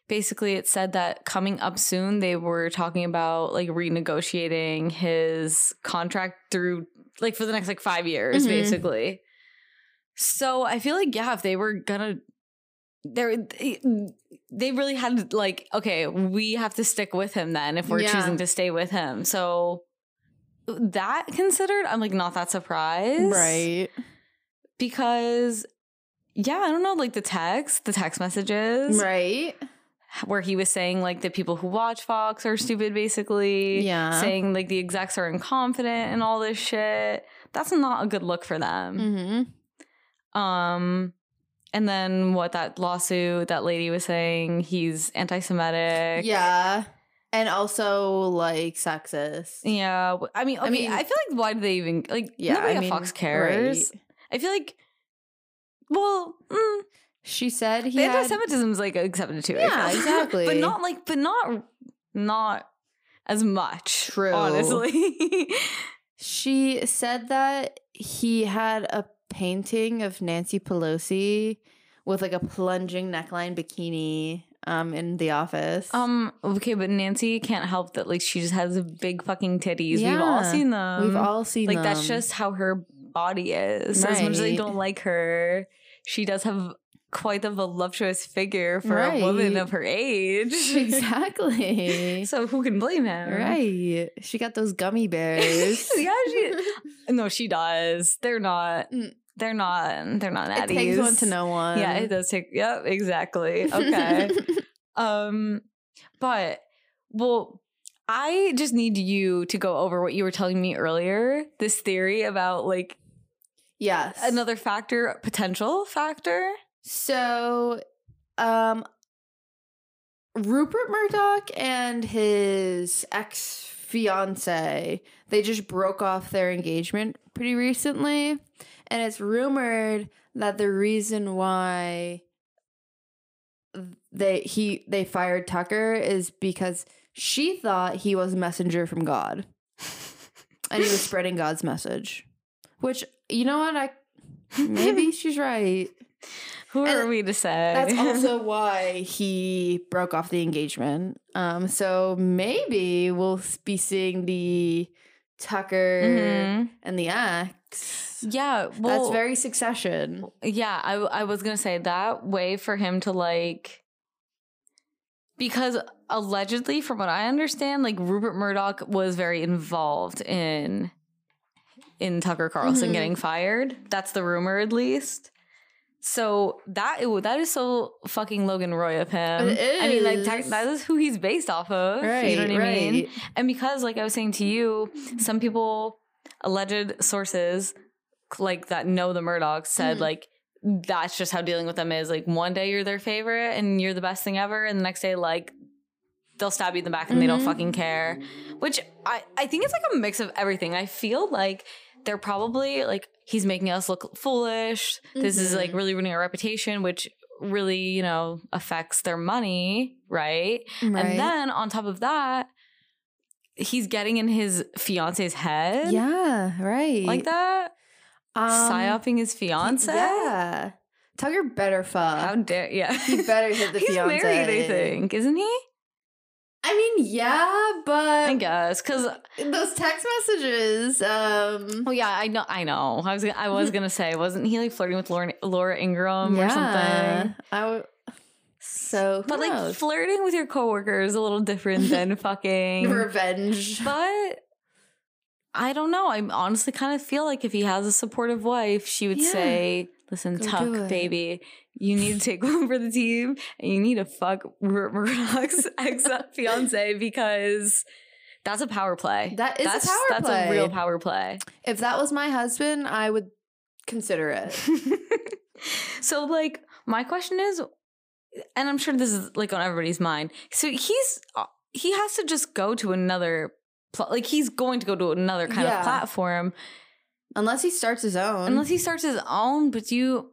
basically it said that coming up soon they were talking about like renegotiating his contract through like for the next like 5 years Mhm. basically. So, I feel like yeah, if they were going to they they really had like okay, we have to stick with him then if we're Yeah. choosing to stay with him. So that considered, I'm like not that surprised. Right. Because yeah, I don't know, like the text, the text messages Right. Where he was saying like the people who watch Fox are stupid basically. Yeah. Saying like the execs are incompetent and all this shit. That's not a good look for them. Mm-hmm. Um and then what that lawsuit that lady was saying he's anti-Semitic. Yeah. And also like sexist. Yeah, I mean, okay, I mean- I feel like why do they even like? Yeah. nobody I at mean, Fox cares. right. I feel like, well, mm, She said he had. anti-Semitism is like accepted too. Yeah, exactly. but not like, but not, not as much. True. honestly. She said that he had a painting of Nancy Pelosi with like a plunging neckline bikini um in the office. um. Okay, but Nancy can't help that. Like, she just has big fucking titties. We've all seen them. We've all seen like that's just how her body is. As much as I don't like her, she does have quite a voluptuous figure for a woman of her age. exactly. so who can blame him? right. She got those gummy bears. yeah, she. No, she does. They're not. Mm. They're not. They're not it natties. takes one to know one. Yeah, it does take. Yep, exactly. Okay. um, but well, I just need you to go over what you were telling me earlier. This theory about like yes. another factor, potential factor. So, um, Rupert Murdoch and his ex fiance, they just broke off their engagement pretty recently. and it's rumored that the reason why they he they fired Tucker is because she thought he was a messenger from God. and he was spreading God's message. Which you know what I maybe she's right. Who And are we to say? That's also why he broke off the engagement. Um, so maybe we'll be seeing the Tucker Mhm. and the ex. yeah. Well, That's very succession. Yeah, I I was gonna say that way for him to like because allegedly, from what I understand, like Rupert Murdoch was very involved in in Tucker Carlson Mhm. getting fired. That's the rumor, at least. So that that is so fucking Logan Roy of him. I mean, like tech- that is who he's based off of. you know what I mean? And because, like I was saying to you, some people, alleged sources, like that know the Murdochs, said Mhm. like that's just how dealing with them is. Like one day you're their favorite and you're the best thing ever, and the next day like they'll stab you in the back and they don't Mhm. fucking care. Which I I think it's like a mix of everything. I feel like they're probably like he's making us look foolish. This is like Mhm. really ruining our reputation, which really you know affects their money, right? Right. And then on top of that, he's getting in his fiance's head. yeah, right. Like that? Um, Psyoping his fiance? Yeah. Tucker better fuck. How dare yeah. He better hit the he's fiance. married, I think, isn't he? I mean, yeah, but I guess. Cause those text messages, um well yeah, I know I know. I was gonna- I was gonna say, wasn't he like flirting with Laura, Laura Ingraham or something? I w- so But like flirting with your coworker is a little different than fucking revenge. But I don't know. I honestly kind of feel like if he has a supportive wife, she would Yeah. say, "Listen, Go Tuck, baby, you need to take one for the team, and you need to fuck Rupert Murdoch's ex fiance because that's a power play. That is a that's, play. That's a real power play. If that was my husband, I would consider it. so, like, my question is, and I'm sure this is like on everybody's mind. So he's uh, he has to just go to another. pl- Like he's going to go to another kind Yeah. of platform Unless he starts his own. unless he starts his own. But do you,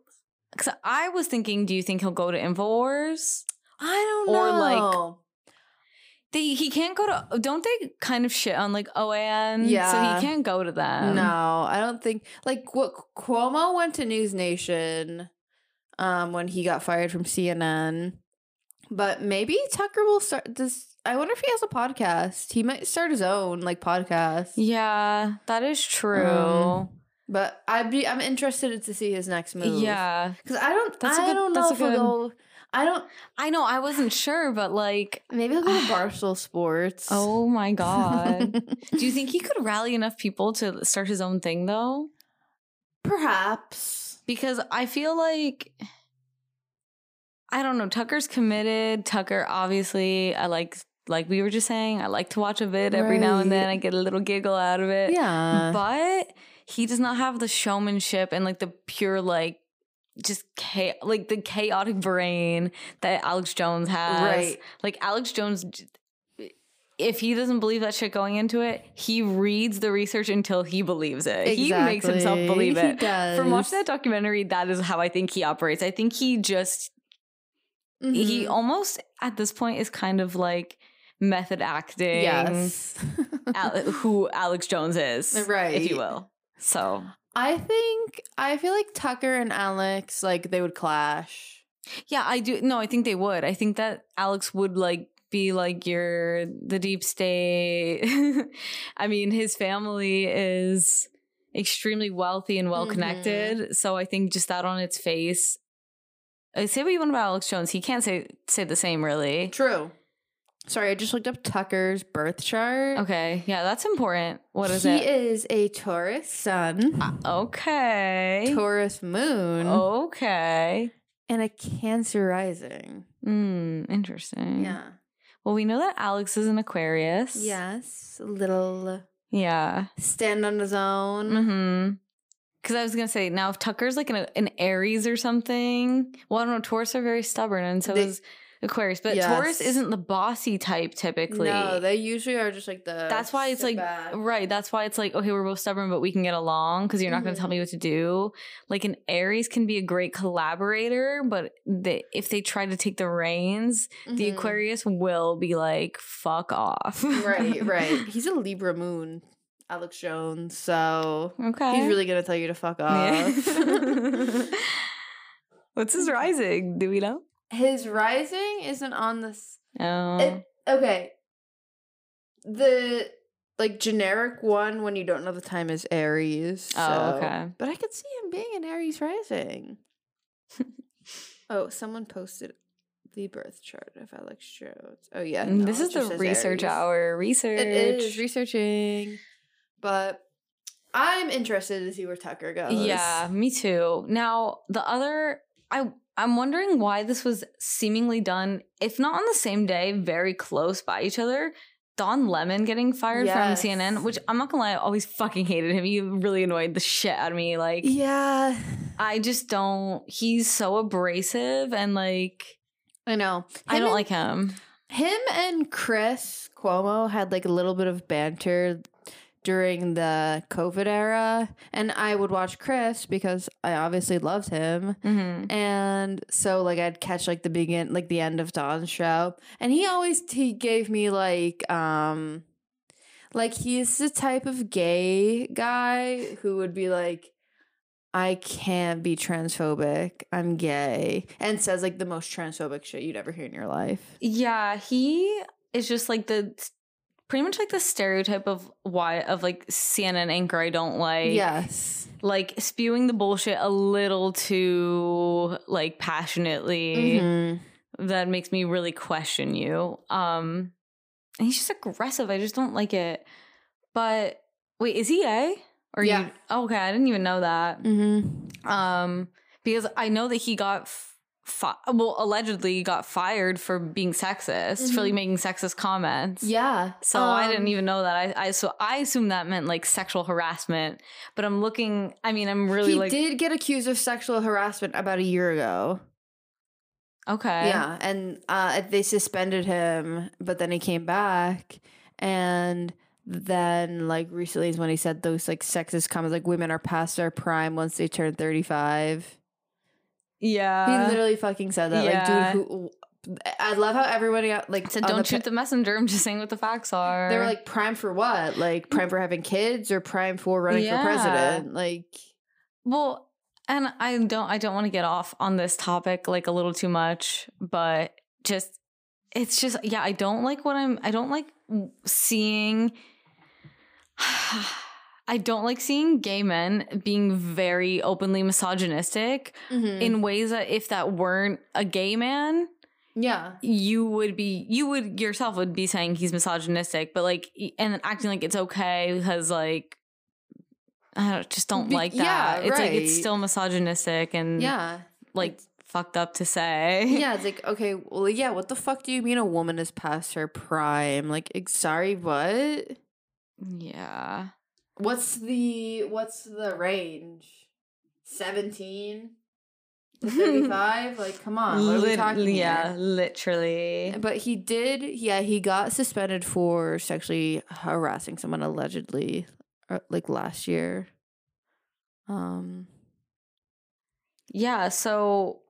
because I was thinking, do you think he'll go to Infowars? I don't know. or, like, They he can't go to. Don't they kind of shit on like OAN? Yeah, so he can't go to them. no, I don't think like what Cuomo went to News Nation um when he got fired from CNN. But maybe Tucker will start this I wonder if he has a podcast. He might start his own like podcast. Yeah, that is true. Um, But I'd be I'm interested to see his next move. yeah, Because I don't That's a I good- don't know if he'll go I don't I know. I wasn't sure, but like, maybe he'll go to Barstool Sports. oh my god, do you think he could rally enough people to start his own thing though? Perhaps. because I feel like I don't know. Tucker's committed. Tucker, obviously, I like like we were just saying. I like to watch a vid every now and then. Right. I get a little giggle out of it. Yeah. but he does not have the showmanship and like the pure like just cha- like the chaotic brain that Alex Jones has. Right. Like Alex Jones. If he doesn't believe that shit going into it, he reads the research until he believes it. He makes himself Exactly. believe He it. does. From watching that documentary, that is how I think he operates. I think he just he Mhm. almost at this point is kind of like method acting. Yes. Ale- who Alex Jones is, Right. if you will. So I think I feel like Tucker and Alex like they would clash. yeah, I do. No, I think they would. I think that Alex would like be like you're the deep state. I mean, his family is extremely wealthy and well connected. So I think just that on its face. uh, Say what you want about Alex Jones. He can't say say the same, really. True. Sorry, I just looked up Tucker's birth chart. Okay, yeah, that's important. What is it? he is a Taurus sun, Okay. Taurus moon. Okay. and a Cancer rising. Hmm. Interesting. Yeah. Well, we know that Alex is an Aquarius. Yes. A little Yeah. stand on his own. Mm-hmm. Because I was gonna say now if Tucker's like an, an Aries or something. Well, I don't know. Taurus are very stubborn, and so They- is Aquarius, but Yes. Taurus isn't the bossy type typically. No, they usually are just like the. that's why it's like back. right. That's why it's like okay, we're both stubborn, but we can get along because you're not going to tell me what to do. Like an Aries can be a great collaborator, but they, if they try to take the reins, the Mhm. Aquarius will be like fuck off. right, right. He's a Libra moon, Alex Jones. So Okay. he's really gonna tell you to fuck Yeah. off. What's his rising? Do we know? His rising isn't on this. Oh. It, okay. The like generic one when you don't know the time is Aries. Oh, okay. But I could see him being an Aries rising. oh, someone posted the birth chart of Alex Jones. Oh yeah, no, Mm, this is the research Aries. hour. Research. It is researching, but I'm interested to see where Tucker goes. Yeah, me too. Now, the other I I'm wondering why this was seemingly done, if not on the same day, very close by each other. Don Lemon getting fired Yes. from CNN, which I'm not gonna lie, I always fucking hated him. He really annoyed the shit out of me. Like, yeah, I just don't. He's so abrasive and like I know. I don't and- like him. him and Chris Cuomo had like a little bit of banter during the COVID era, and I would watch Chris because I obviously loved him. hmm And so like I'd catch like the begin like the end of Don's show. And he always he gave me like um like he's the type of gay guy who would be like I can't be transphobic. I'm gay. And says like the most transphobic shit you'd ever hear in your life. Yeah, he is just like the pretty much like the stereotype of why of like CNN anchor I don't like. yes. like spewing the bullshit a little too like passionately Mhm. that makes me really question you um and he's just aggressive i just don't like it but wait is he a or Yeah. you okay i didn't even know that Mhm. um because i know that he got f- fi- well allegedly got fired for being sexist for like making sexist comments Yeah. so I didn't Um, even know that. I, I so I assumed that meant like sexual harassment. But I'm looking. I mean, I'm really he like did get accused of sexual harassment about a year ago. okay. Yeah, and uh, they suspended him, but then he came back, and then like recently is when he said those like sexist comments, like women are past their prime once they turn thirty five. Yeah. he literally fucking said that. yeah. Like, dude, who? I love how everybody got, like said don't the shoot the messenger. I'm just saying what the facts are. They were like prime for what? Like prime for having kids or prime for running Yeah. for president? Like, well, and I don't. I don't want to get off on this topic like a little too much, but just it's just yeah. I don't like what I'm. I don't like seeing. I don't like seeing gay men being very openly misogynistic Mm-hmm. in ways that if that weren't a gay man, yeah, you would be you would yourself would be saying he's misogynistic, but like and acting like it's okay because like I don't, just don't Be- like yeah, that. It's like it's still misogynistic and yeah. like fucked up to say. yeah, it's like okay, well, yeah. What the fuck do you mean a woman is past her prime? Like, sorry, what? yeah. What's the what's the range? Seventeen to thirty-five? like, come on, what are we Lit- talking yeah, here? literally. But he did, yeah, he got suspended for sexually harassing someone allegedly, uh, like last year. Um, Yeah, so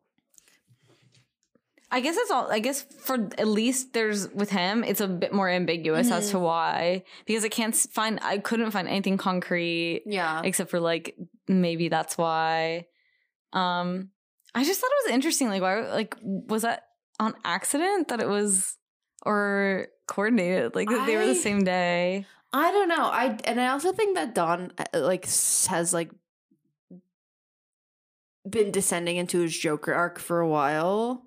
I guess that's all. I guess for at least there's with him, it's a bit more ambiguous as to why because I can't find, I couldn't find anything concrete yeah, except for like maybe that's why. Um, I just thought it was interesting. Like, why? Like, was that on accident that it was or coordinated? Like that they were the same day. I don't know. I and I also think that Don uh, like has like been descending into his Joker arc for a while.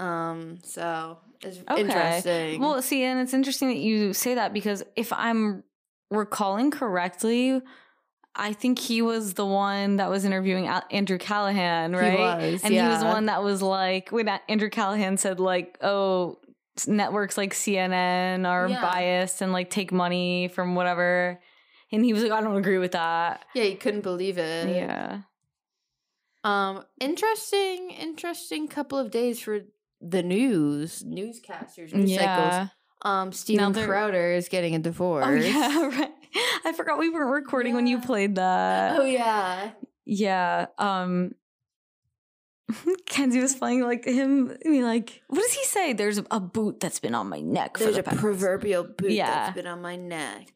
Um, so it's Okay. interesting. Well, see, and it's interesting that you say that because if I'm recalling correctly, I think he was the one that was interviewing Andrew Callahan, right? was, and he was the one that was like when Andrew Callahan said like, "Oh, networks like CNN are Yeah. biased and like take money from whatever," and he was like, "I don't agree with that." yeah, he couldn't believe it. yeah. Um, interesting, interesting couple of days for the news newscasters news Yeah. cycles. Um, Steven Crowder is getting a divorce. Oh yeah, right. I forgot we weren't recording when you played that. Oh yeah. Yeah. Um Kenzie was playing like him I mean like what does he say? There's a boot that's been on my neck for There's the a past. proverbial boot Yeah. that's been on my neck.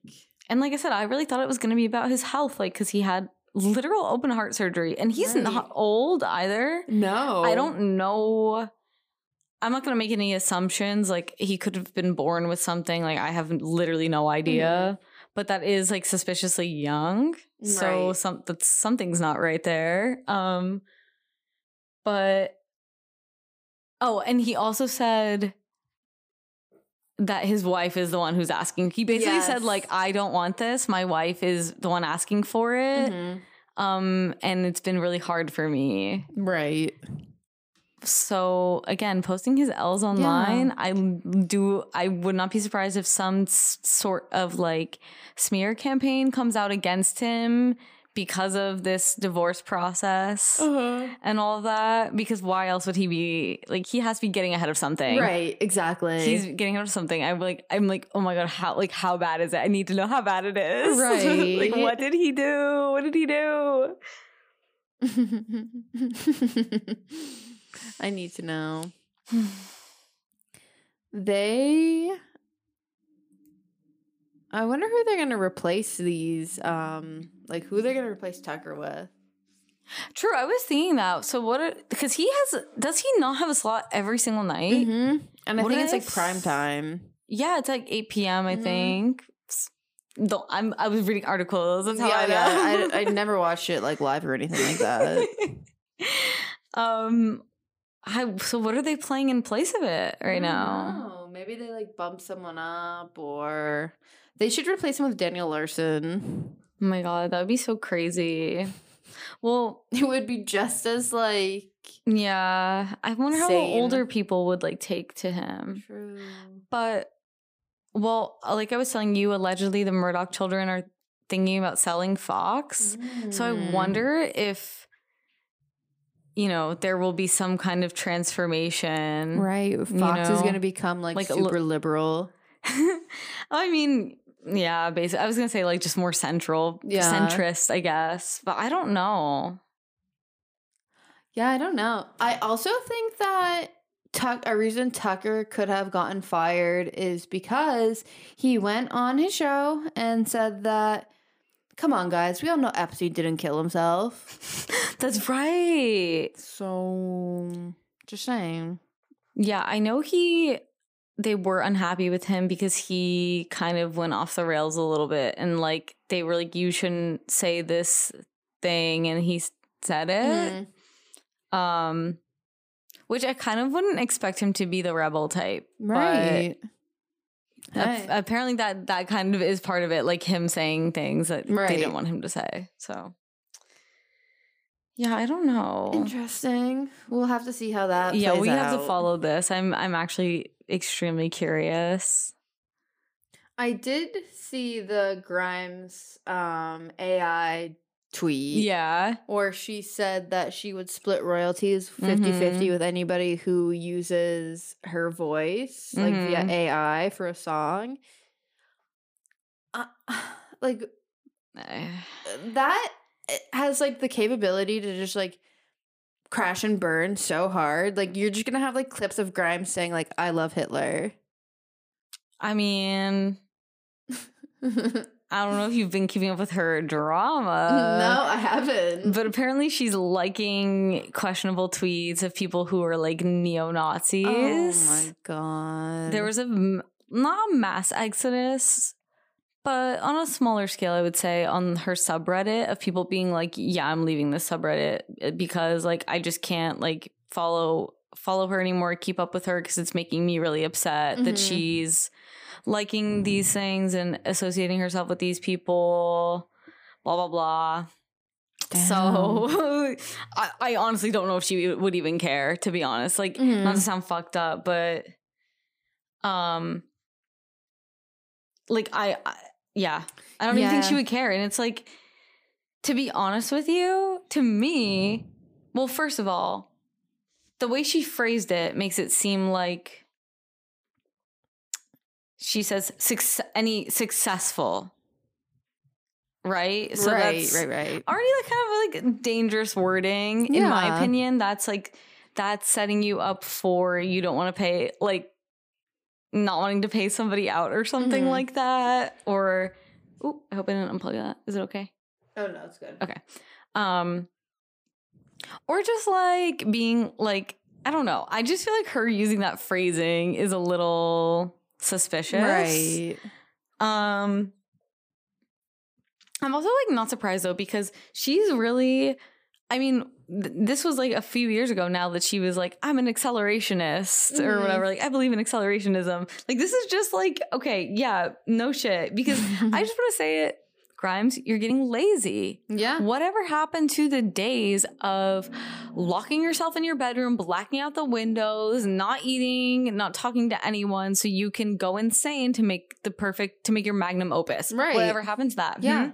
and like I said, I really thought it was gonna be about his health, like because he had literal open heart surgery. And he's Right. not old either. No, I don't know. I'm not gonna make any assumptions. Like he could have been born with something. Like I have literally no idea. But that is like suspiciously young. So some that's something's not right there. Um but oh, and he also said that his wife is the one who's asking. He basically said like I don't want this. My wife is the one asking for it. Mhm. Um and it's been really hard for me. Right. So again, posting his L's online, I do. I would not be surprised if some sort of like smear campaign comes out against him because of this divorce process Uh-huh. and all that. Because why else would he be like? He has to be getting ahead of something, Right. Exactly. He's getting ahead of something. I'm like, I'm like, oh my god, how like how bad is it? I need to know how bad it is. Right. like, what did he do? What did he do? I need to know. they I wonder who they're gonna replace these um like who they're gonna replace Tucker with. True, I was thinking that. So what? Because he has, does he not have a slot every single night? Mm-hmm. And I What think it's I like prime time. Yeah, it's like eight p.m. I Mhm. think. S- Though I'm, I was reading articles. That's how I know. yeah, I, I never watched it like live or anything like that. um, I so what are they playing in place of it right now? Oh, maybe they like bump someone up or they should replace him with Daniel Larson. Oh my god, that would be so crazy. Well, It would be just as like yeah, I wonder how older people would like take to him. true. But well, like I was telling you, allegedly the Murdoch children are thinking about selling Fox. So I Mm. wonder if you know there will be some kind of transformation. Right. Fox is know, going to become like, like a li- super liberal. I mean, yeah, basically, I was gonna say like just more central, Yeah. centrist, I guess, but I don't know. Yeah, I don't know. I also think that Tuck a reason Tucker could have gotten fired is because he went on his show and said that come on guys, we all know Epstein didn't kill himself. That's right. So just saying. Yeah, I know he. They were unhappy with him because he kind of went off the rails a little bit, and like they were like, "You shouldn't say this thing," and he said it. Mhm. Um, which I kind of wouldn't expect him to be the rebel type, but Right. ap- apparently that that kind of is part of it, like him saying things that they didn't want him to say. So, yeah, I don't know. Interesting. We'll have to see how that yeah, we have to follow this. I'm I'm actually extremely curious. I did see the Grimes um AI tweet. Yeah. Or she said that she would split royalties 50 50 Mhm. with anybody who uses her voice, like via Mhm. AI for a song. Uh, like, Eh, that has like the capability to just like crash and burn so hard. Like, you're just gonna have like clips of Grimes saying, like, I love Hitler. I mean, I don't know if you've been keeping up with her drama. no, I haven't. But apparently she's liking questionable tweets of people who are like neo Nazis. oh my god. There was a not a mass exodus, but on a smaller scale, I would say on her subreddit of people being like, "Yeah, I'm leaving this subreddit uh, because like I just can't like follow follow her anymore, keep up with her because it's making me really upset that Mhm. she's liking these things and associating herself with these people." Blah blah blah. So I, I honestly don't know if she would even care, to be honest. Like, Mhm. not to sound fucked up, but um, like I, I yeah, I don't even think she would care. And it's like, to be honest with you, to me, well, first of all, the way she phrased it makes it seem like she says success, any successful, right? So right, that's right, right. already like kind of like dangerous wording in my opinion. That's like that's setting you up for you don't want to pay like not wanting to pay somebody out or something Mhm. like that or oh i hope i didn't unplug that is it okay Oh no, it's good. okay um or just like being like i don't know i just feel like her using that phrasing is a little suspicious Right. um I'm also like not surprised though because she's really I mean th- this was like a few years ago now that she was like I'm an accelerationist or Mhm. whatever like I believe in accelerationism. Like this is just like okay, yeah, no shit because I just want to say it Grimes, you're getting lazy. yeah. Whatever happened to the days of locking yourself in your bedroom, blacking out the windows, not eating, not talking to anyone so you can go insane to make the perfect to make your magnum opus. Right. Whatever happened to that? Yeah. Hmm?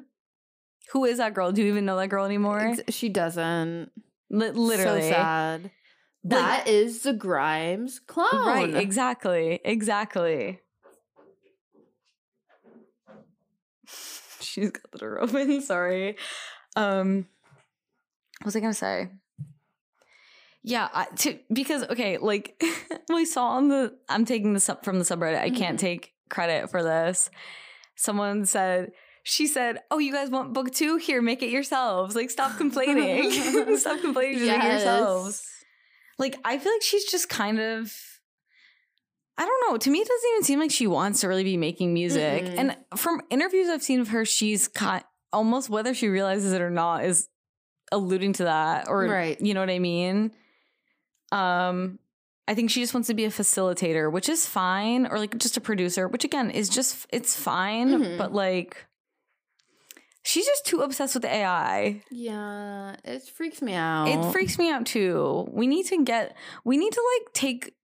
Who is that girl? Do you even know that girl anymore? Ex- she doesn't. Li- literally. So sad. That is the Grimes clone. Right, exactly. Exactly. She's got the door open. Sorry. Um what was I gonna say? Yeah, I, to, because okay, like we saw on the I'm taking this up from the subreddit. I can't Mhm. take credit for this. Someone said she said, "Oh, you guys want book two? Here, make it yourselves. Like, stop complaining. stop complaining. It yourselves." Like, I feel like she's just kind of. I don't know. To me, it doesn't even seem like she wants to really be making music. Mm-mm. And from interviews I've seen of her, she's kind almost whether she realizes it or not is alluding to that, or Right. you know what I mean. Um, I think she just wants to be a facilitator, which is fine, or like just a producer, which again is just it's fine, Mhm. but like. She's just too obsessed with AI. Yeah, it freaks me out. It freaks me out too. We need to get we need to like take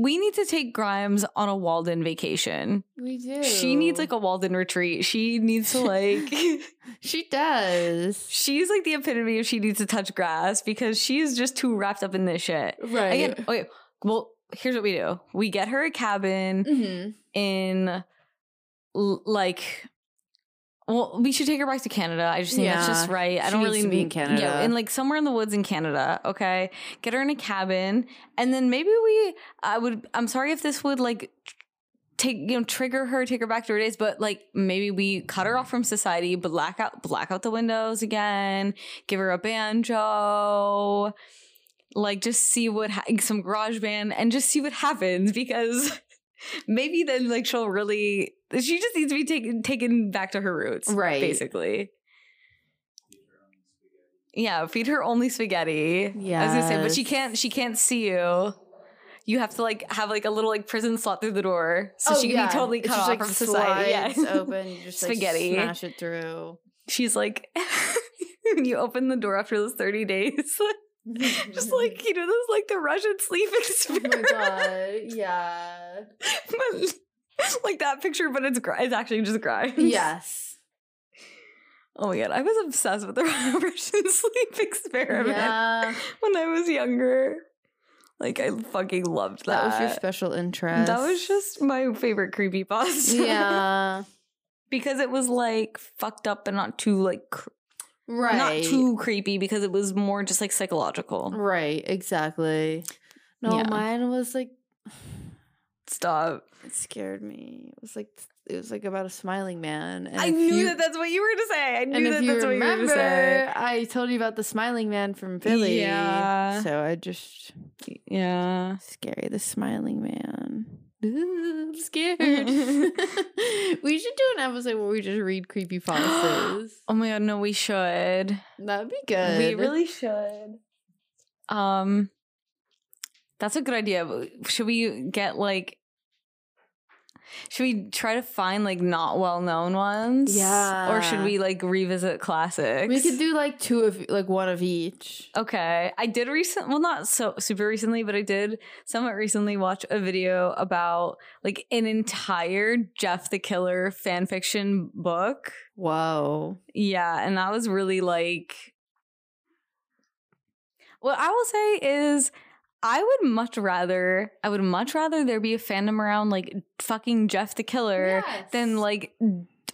we need to take Grimes on a Walden vacation. We do. She needs like a Walden retreat. She needs to like She does. she's like the epitome of she needs to touch grass because she's just too wrapped up in this shit. Right. Again, okay, well, here's what we do. We get her a cabin hmm in like well, we should take her back to Canada. I just think that's just right. I She don't really to be in Canada. Yeah, in like somewhere in the woods in Canada. Okay, get her in a cabin, and then maybe we. I would. I'm sorry if this would like take you know trigger her, take her back to her days, but like maybe we cut her off from society, black out, black out the windows again, give her a banjo. Like just see what ha- some garage band and just see what happens because maybe then like she'll really she just needs to be taken taken back to her roots Right. basically yeah feed her only spaghetti yeah i was gonna say but she can't she can't see you you have to like have like a little like prison slot through the door so Oh, she can yeah. be totally It's cut just, off like, from society yeah open. You just like, Spaghetti. smash it through. she's like when you open the door after those 30 days just like you know those like the russian sleep Oh experiment my god. Yeah. but, like that picture, but it's gri- it's actually just Grimes. Yes. Oh my god, I was obsessed with the Russian sleep experiment Yeah. when I was younger. Like I fucking loved that. That was your special interest. That was just my favorite creepy pasta. Yeah. because it was like fucked up and not too like cr- Right. not too creepy because it was more just like psychological. Right, exactly. No, Yeah. mine was like Stop. it scared me. It was like it was like about a smiling man. And I knew you- that that's what you were going to say. I knew that that's what you were to say. I told you about the smiling man from Philly. Yeah. So I just Yeah. scary. The smiling man. Ooh, I'm scared. we should do an episode where we just read creepy pastas. Oh my god, no, we should. That'd be good. We really should. Um That's a good idea. Should we get like should we try to find like not well known ones? Yeah. Or should we like revisit classics? We could do like two of like one of each. Okay. I did recent well not so super recently, but I did somewhat recently watch a video about like an entire Jeff the Killer fan fiction book. Whoa. Yeah, and that was really like what I will say is I would much rather, I would much rather there be a fandom around like fucking Jeff the Killer Yes. than like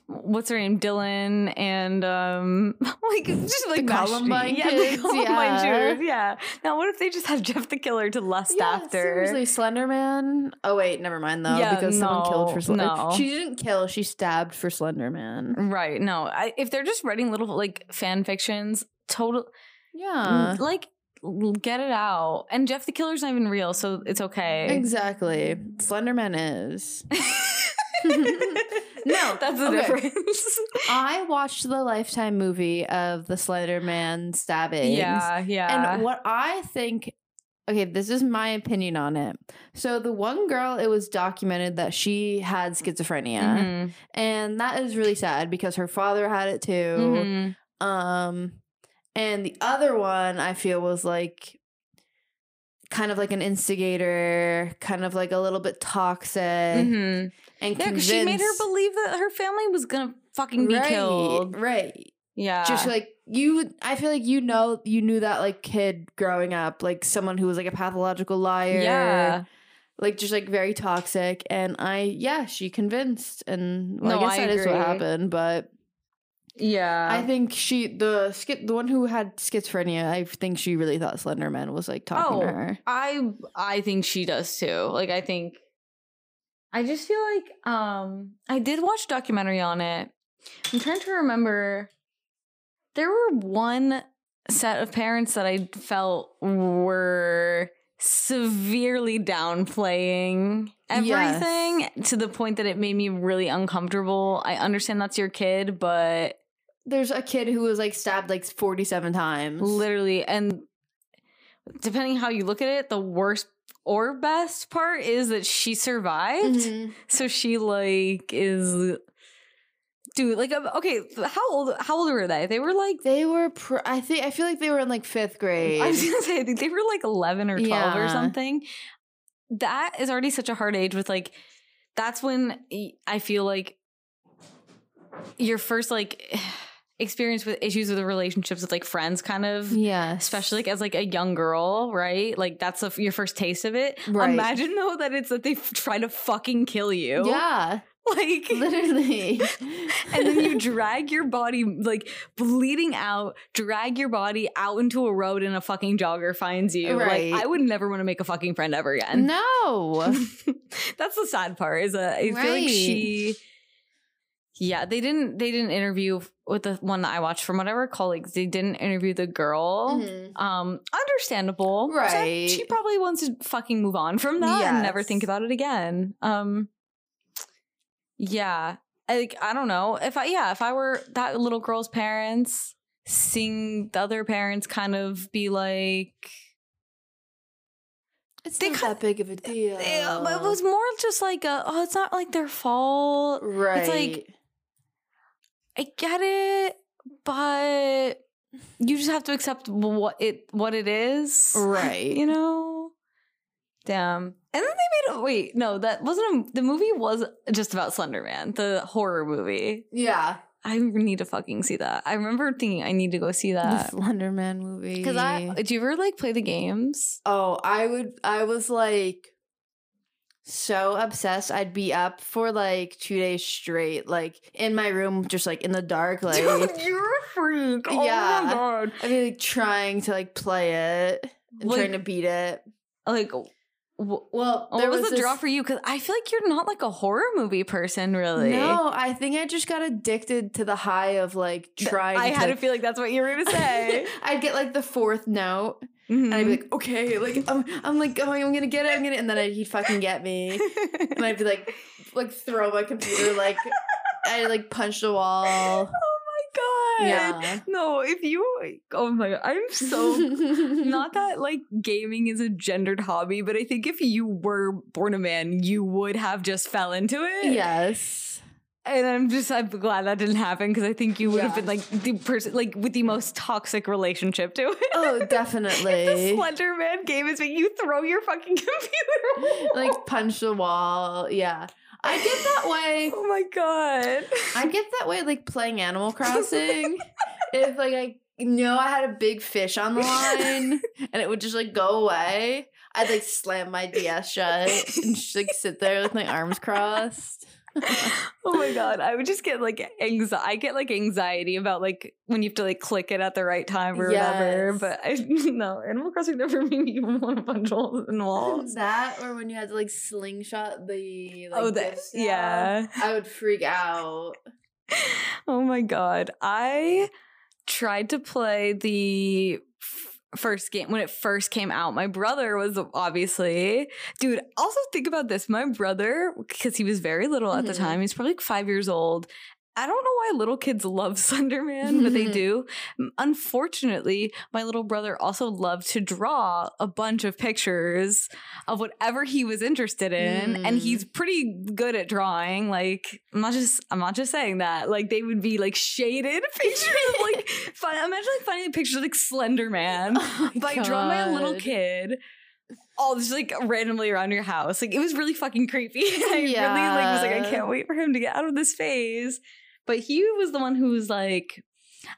what's her name, Dylan, and um, like just like The Columbine yeah, kids, the Columbine yeah. shooters, yeah. Now, what if they just have Jeff the Killer to lust Yeah, after? seriously, Slender Man. Oh wait, never mind though, Yeah, because someone killed for Slender. no. She didn't kill. She stabbed for Slender Man. Right? No, I, if they're just writing little like fan fictions, total Yeah, like get it out. And Jeff the Killer's not even real, so it's okay. exactly. Slender Man is. No, that's the okay. difference. I watched the Lifetime movie of the Slender Man stabbings. yeah, yeah. And what I think, okay, this is my opinion on it. So the one girl, it was documented that she had schizophrenia, Mhm, and that is really sad because her father had it too. mhm. Um, and the other one I feel was like kind of like an instigator, kind of like a little bit toxic, Mhm. and Yeah, because she made her believe that her family was gonna fucking be right, killed. right. Yeah, just like you i feel like you know you knew that like kid growing up like someone who was like a pathological liar yeah. like just like very toxic and i yeah she convinced and well, No, i guess I that is what happened but Yeah. i think she the schi- the one who had schizophrenia i think she really thought slenderman was like talking Oh. to her I I think she does too. Like I think I just feel like um I did watch a documentary on it. I'm trying to remember there were one set of parents that I felt were severely downplaying everything to the point that it made me really uncomfortable. I understand that's your kid, but there's a kid who was like stabbed like 47 times. Literally and depending how you look at it the worst or best part is that she survived. Mhm. so she like is dude like um, okay how old how old were they? They were like they were pr- i think i feel like they were in like fifth grade i was gonna say i think they were like 11 or 12 or something. That is already such a hard age with like that's when i feel like your first like experience with issues with relationships with like friends kind of yeah especially like as like a young girl, right? Like that's the, your first taste of it. Right. Imagine though that it's that they f- try to fucking kill you. yeah like literally and then you drag your body like bleeding out, drag your body out into a road and a fucking jogger finds you. Right. Like I would never want to make a fucking friend ever again. no That's the sad part. Is that I feel like she. Yeah, they didn't. They didn't interview with the one that I watched from whatever colleagues. They didn't interview the girl. Mhm. Um, understandable. Right. She probably wants to fucking move on from that and never think about it again. Um. Yeah, I, like I don't know if I yeah if I were that little girl's parents, seeing the other parents kind of be like, it's not that big of a deal Yeah, but it was more just like a, oh, it's not like their fault. right It's like, I get it, but you just have to accept what it what it is, right You know, damn. And then they made a wait. No, that wasn't a, the movie. Was just about Slender Man, the horror movie. yeah I need to fucking see that. I remember thinking I need to go see that slender man movie because I. Did you ever like play the games? oh i would i was like so obsessed i'd be up for like two days straight like in my room just like in the dark like you're a freak. Oh Yeah. my god. i'd be like trying to like play it and Like- trying to beat it Like, well what there was, the this- draw for you? Because I feel like you're not like a horror movie person, really. No, I think I just got addicted to the high of like trying. I to, had to feel like that's what you were gonna say. I'd get like the fourth note, Mhm. and I'd be like, okay, like I'm, I'm like going, I'm gonna get it, I'm gonna, and then I'd, he'd fucking get me, and I'd be like, like throw my computer, like I like punch the wall. Yeah. No, if you oh my god, I'm so not that like gaming is a gendered hobby, but I think if you were born a man, you would have just fell into it. yes. And I'm just I'm glad that didn't happen because I think you would have been like the person like with the most toxic relationship to it. Oh, If the definitely. Slender Man game is when you throw your fucking computer. like punch the wall. Yeah, I get that way. oh my god. I get that way like playing Animal Crossing. if like I know I had a big fish on the line and it would just like go away, I'd like slam my DS shut and just like sit there with my arms crossed. Oh my god, I would just get like anxiety. I get like anxiety about like when you have to like click it at the right time or whatever. But I no, Animal Crossing never made me even want to punch holes in walls. that or when you had to like slingshot the like, Oh, gift yeah. I would freak out. Oh my god, I tried to play the first game when it first came out. My brother was obviously, dude. Also, think about this. My brother, because he was very little at the Mhm. time, he's probably like five years old. I don't know why little kids love Slenderman, but they do. Unfortunately, my little brother also loved to draw a bunch of pictures of whatever he was interested in, and Mm. he's pretty good at drawing. Like, I'm not just I'm not just saying that. Like, they would be like shaded pictures, of, like fun. Imagine like finding pictures of like Slender Man Oh by drawing by a little kid. All just like randomly around your house. Like it was really fucking creepy. I really like was like, I can't wait for him to get out of this phase. But he was the one who was like,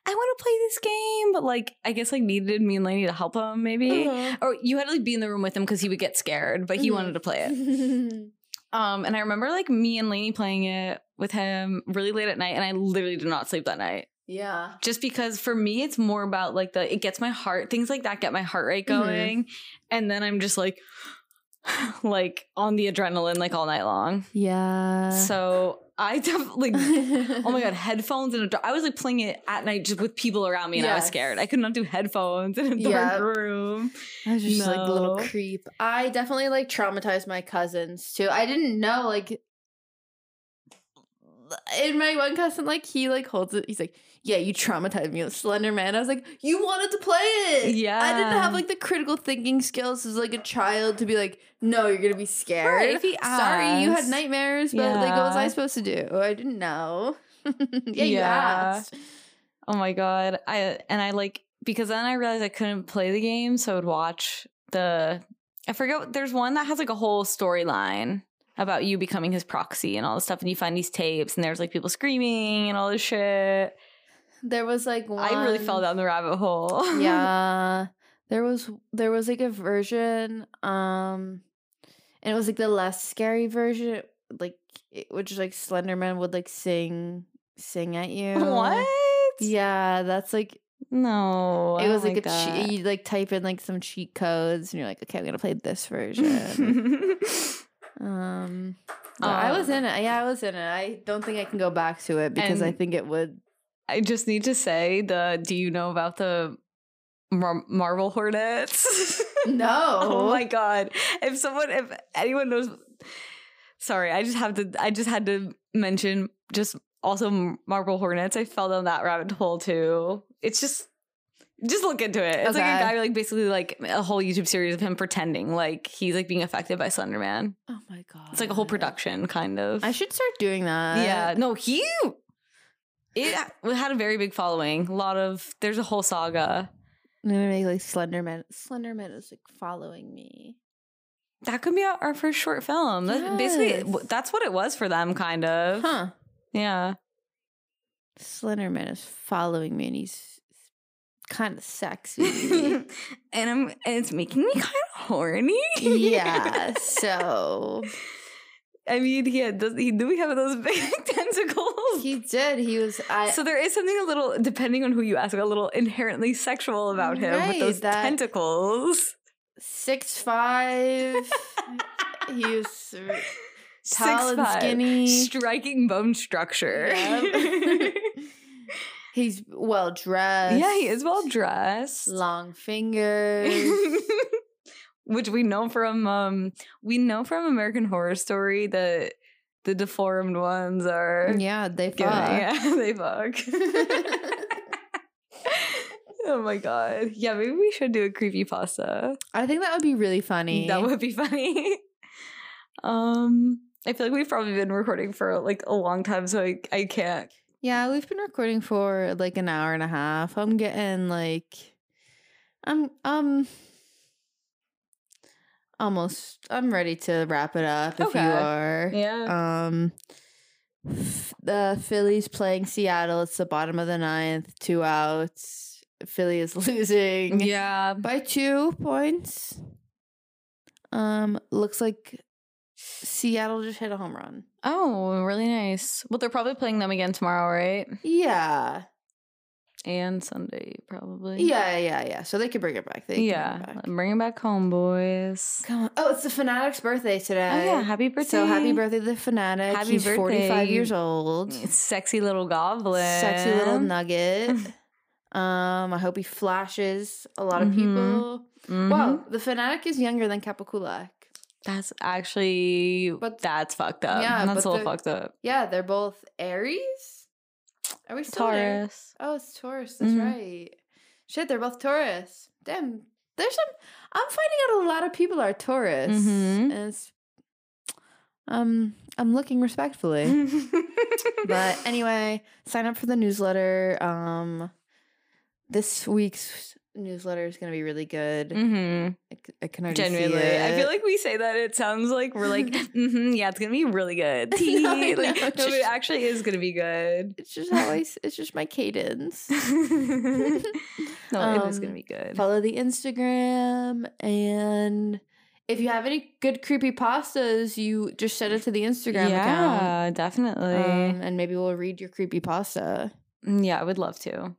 I want to play this game, but like I guess like needed me and Lainey to help him, maybe. Uh-huh. Or you had to like be in the room with him because he would get scared, but he Mhm. wanted to play it. Um, and I remember like me and Lainey playing it with him really late at night, and I literally did not sleep that night yeah. just because for me it's more about like the it gets my heart things like that get my heart rate Mhm. going and then i'm just like like on the adrenaline like all night long Yeah. so i definitely oh my god headphones and a i was like playing it at night just with people around me and i was scared i could not do headphones in a dark Yeah. room I was just like a little creep. I definitely like traumatized my cousins too. I didn't know like in my one cousin like he like holds it. He's like, "Yeah, you traumatized me with Slender Man." I was like, "You wanted to play it." Yeah. I didn't have like the critical thinking skills as like a child to be like, "No, you're gonna be scared." Right, if he asked. Sorry, you had nightmares, but like, what was I supposed to do? I didn't know. yeah, you Yeah. asked. oh my god i and i like because then i realized i couldn't play the game so i would watch the i forget there's one that has like a whole storyline about you becoming his proxy and all this stuff and you find these tapes and there's like people screaming and all this shit There was like one. i really fell down the rabbit hole. Yeah. There was there was like a version um and it was like the less scary version like it, which like slenderman would like sing sing at you. What? Yeah that's like no it was don't like, a cheat you like type in like some cheat codes and you're like okay i'm gonna play this version. Um but i was Um, in it. Yeah i was in it. I don't think i can go back to it because i think it would i just need to say the do you know about the Mar- marble hornets oh no Oh my god! If someone, if anyone knows, sorry, I just have to. I just had to mention just also Marble Hornets. I fell down that rabbit hole too. It's just. Just look into it. It's like a guy like basically like a whole YouTube series of him pretending like he's like being affected by Slenderman. Oh my god It's like a whole production kind of. i should start doing that yeah. No, he it had a very big following. A lot of there's a whole saga. I'm gonna make like Slenderman. Slenderman is like following me. That could be our first short film. That- Basically, that's what it was for them, kind of. Huh. Yeah. Slenderman is following me and he's kind of sexy. and I'm and it's making me kind of horny. yeah. So I mean, he had those, he knew he had those big tentacles. he did. He was I so there is something a little, depending on who you ask, a little inherently sexual about him with those tentacles. six five. he was tall and 6'5", skinny. striking bone structure. Yep. He's well dressed. yeah, he is well dressed. Long fingers. Which we know from um we know from American Horror Story that the deformed ones are yeah, they fuck. yeah they fuck. oh my god. Yeah, maybe we should do a creepy pasta. I think that would be really funny. That would be funny. um I feel like we've probably been recording for like a long time, so I, I can't. Yeah, we've been recording for like an hour and a half. I'm getting like I'm um almost I'm ready to wrap it up if Okay. you are. Yeah. Um the Phillies playing Seattle. It's the bottom of the ninth, two outs. Philly is losing yeah. by two points. Um, looks like Seattle just hit a home run. Oh, really nice. Well, they're probably playing them again tomorrow, right? Yeah. And Sunday, probably. Yeah, yeah, yeah. So they could bring it back. They can bring it Yeah. back. Bring it back home, boys. Come on. Oh, it's the Phanatic's birthday today. Oh, yeah. Happy birthday. So happy birthday to the Phanatic. Happy He's 45 years old. Sexy little goblin. Sexy little nugget. um, I hope he flashes a lot of Mhm. people. Mhm. Wow, the Phanatic is younger than Kapakulak. That's actually But- that's fucked up. Yeah, that's a little fucked up. Yeah, they're both Aries. Are we still there? Taurus. Oh, it's Taurus. That's Mhm. right. Shit, they're both Taurus. Damn, there's some. I'm finding out a lot of people are Taurus, Mhm. and it's. Um, I'm looking respectfully, but anyway, sign up for the newsletter. Um, this week's newsletter is going to be really good. hmm I, I can already Genuinely, I feel like we say that it sounds like we're like, hmm yeah, it's gonna be really good. No, like, no, it's it just- actually is gonna be good. it's just how I. It's just my cadence. no, it is gonna Um, be good. follow the Instagram and if you have any good creepy pastas, you just send it to the Instagram account. yeah, definitely. Um, and maybe we'll read your creepy pasta. Mm, yeah, I would love to.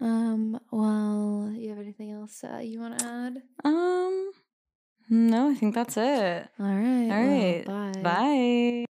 Um, well, you have anything else uh, you want to add? Um, no, I think that's it. All right. All right. well, bye. Bye.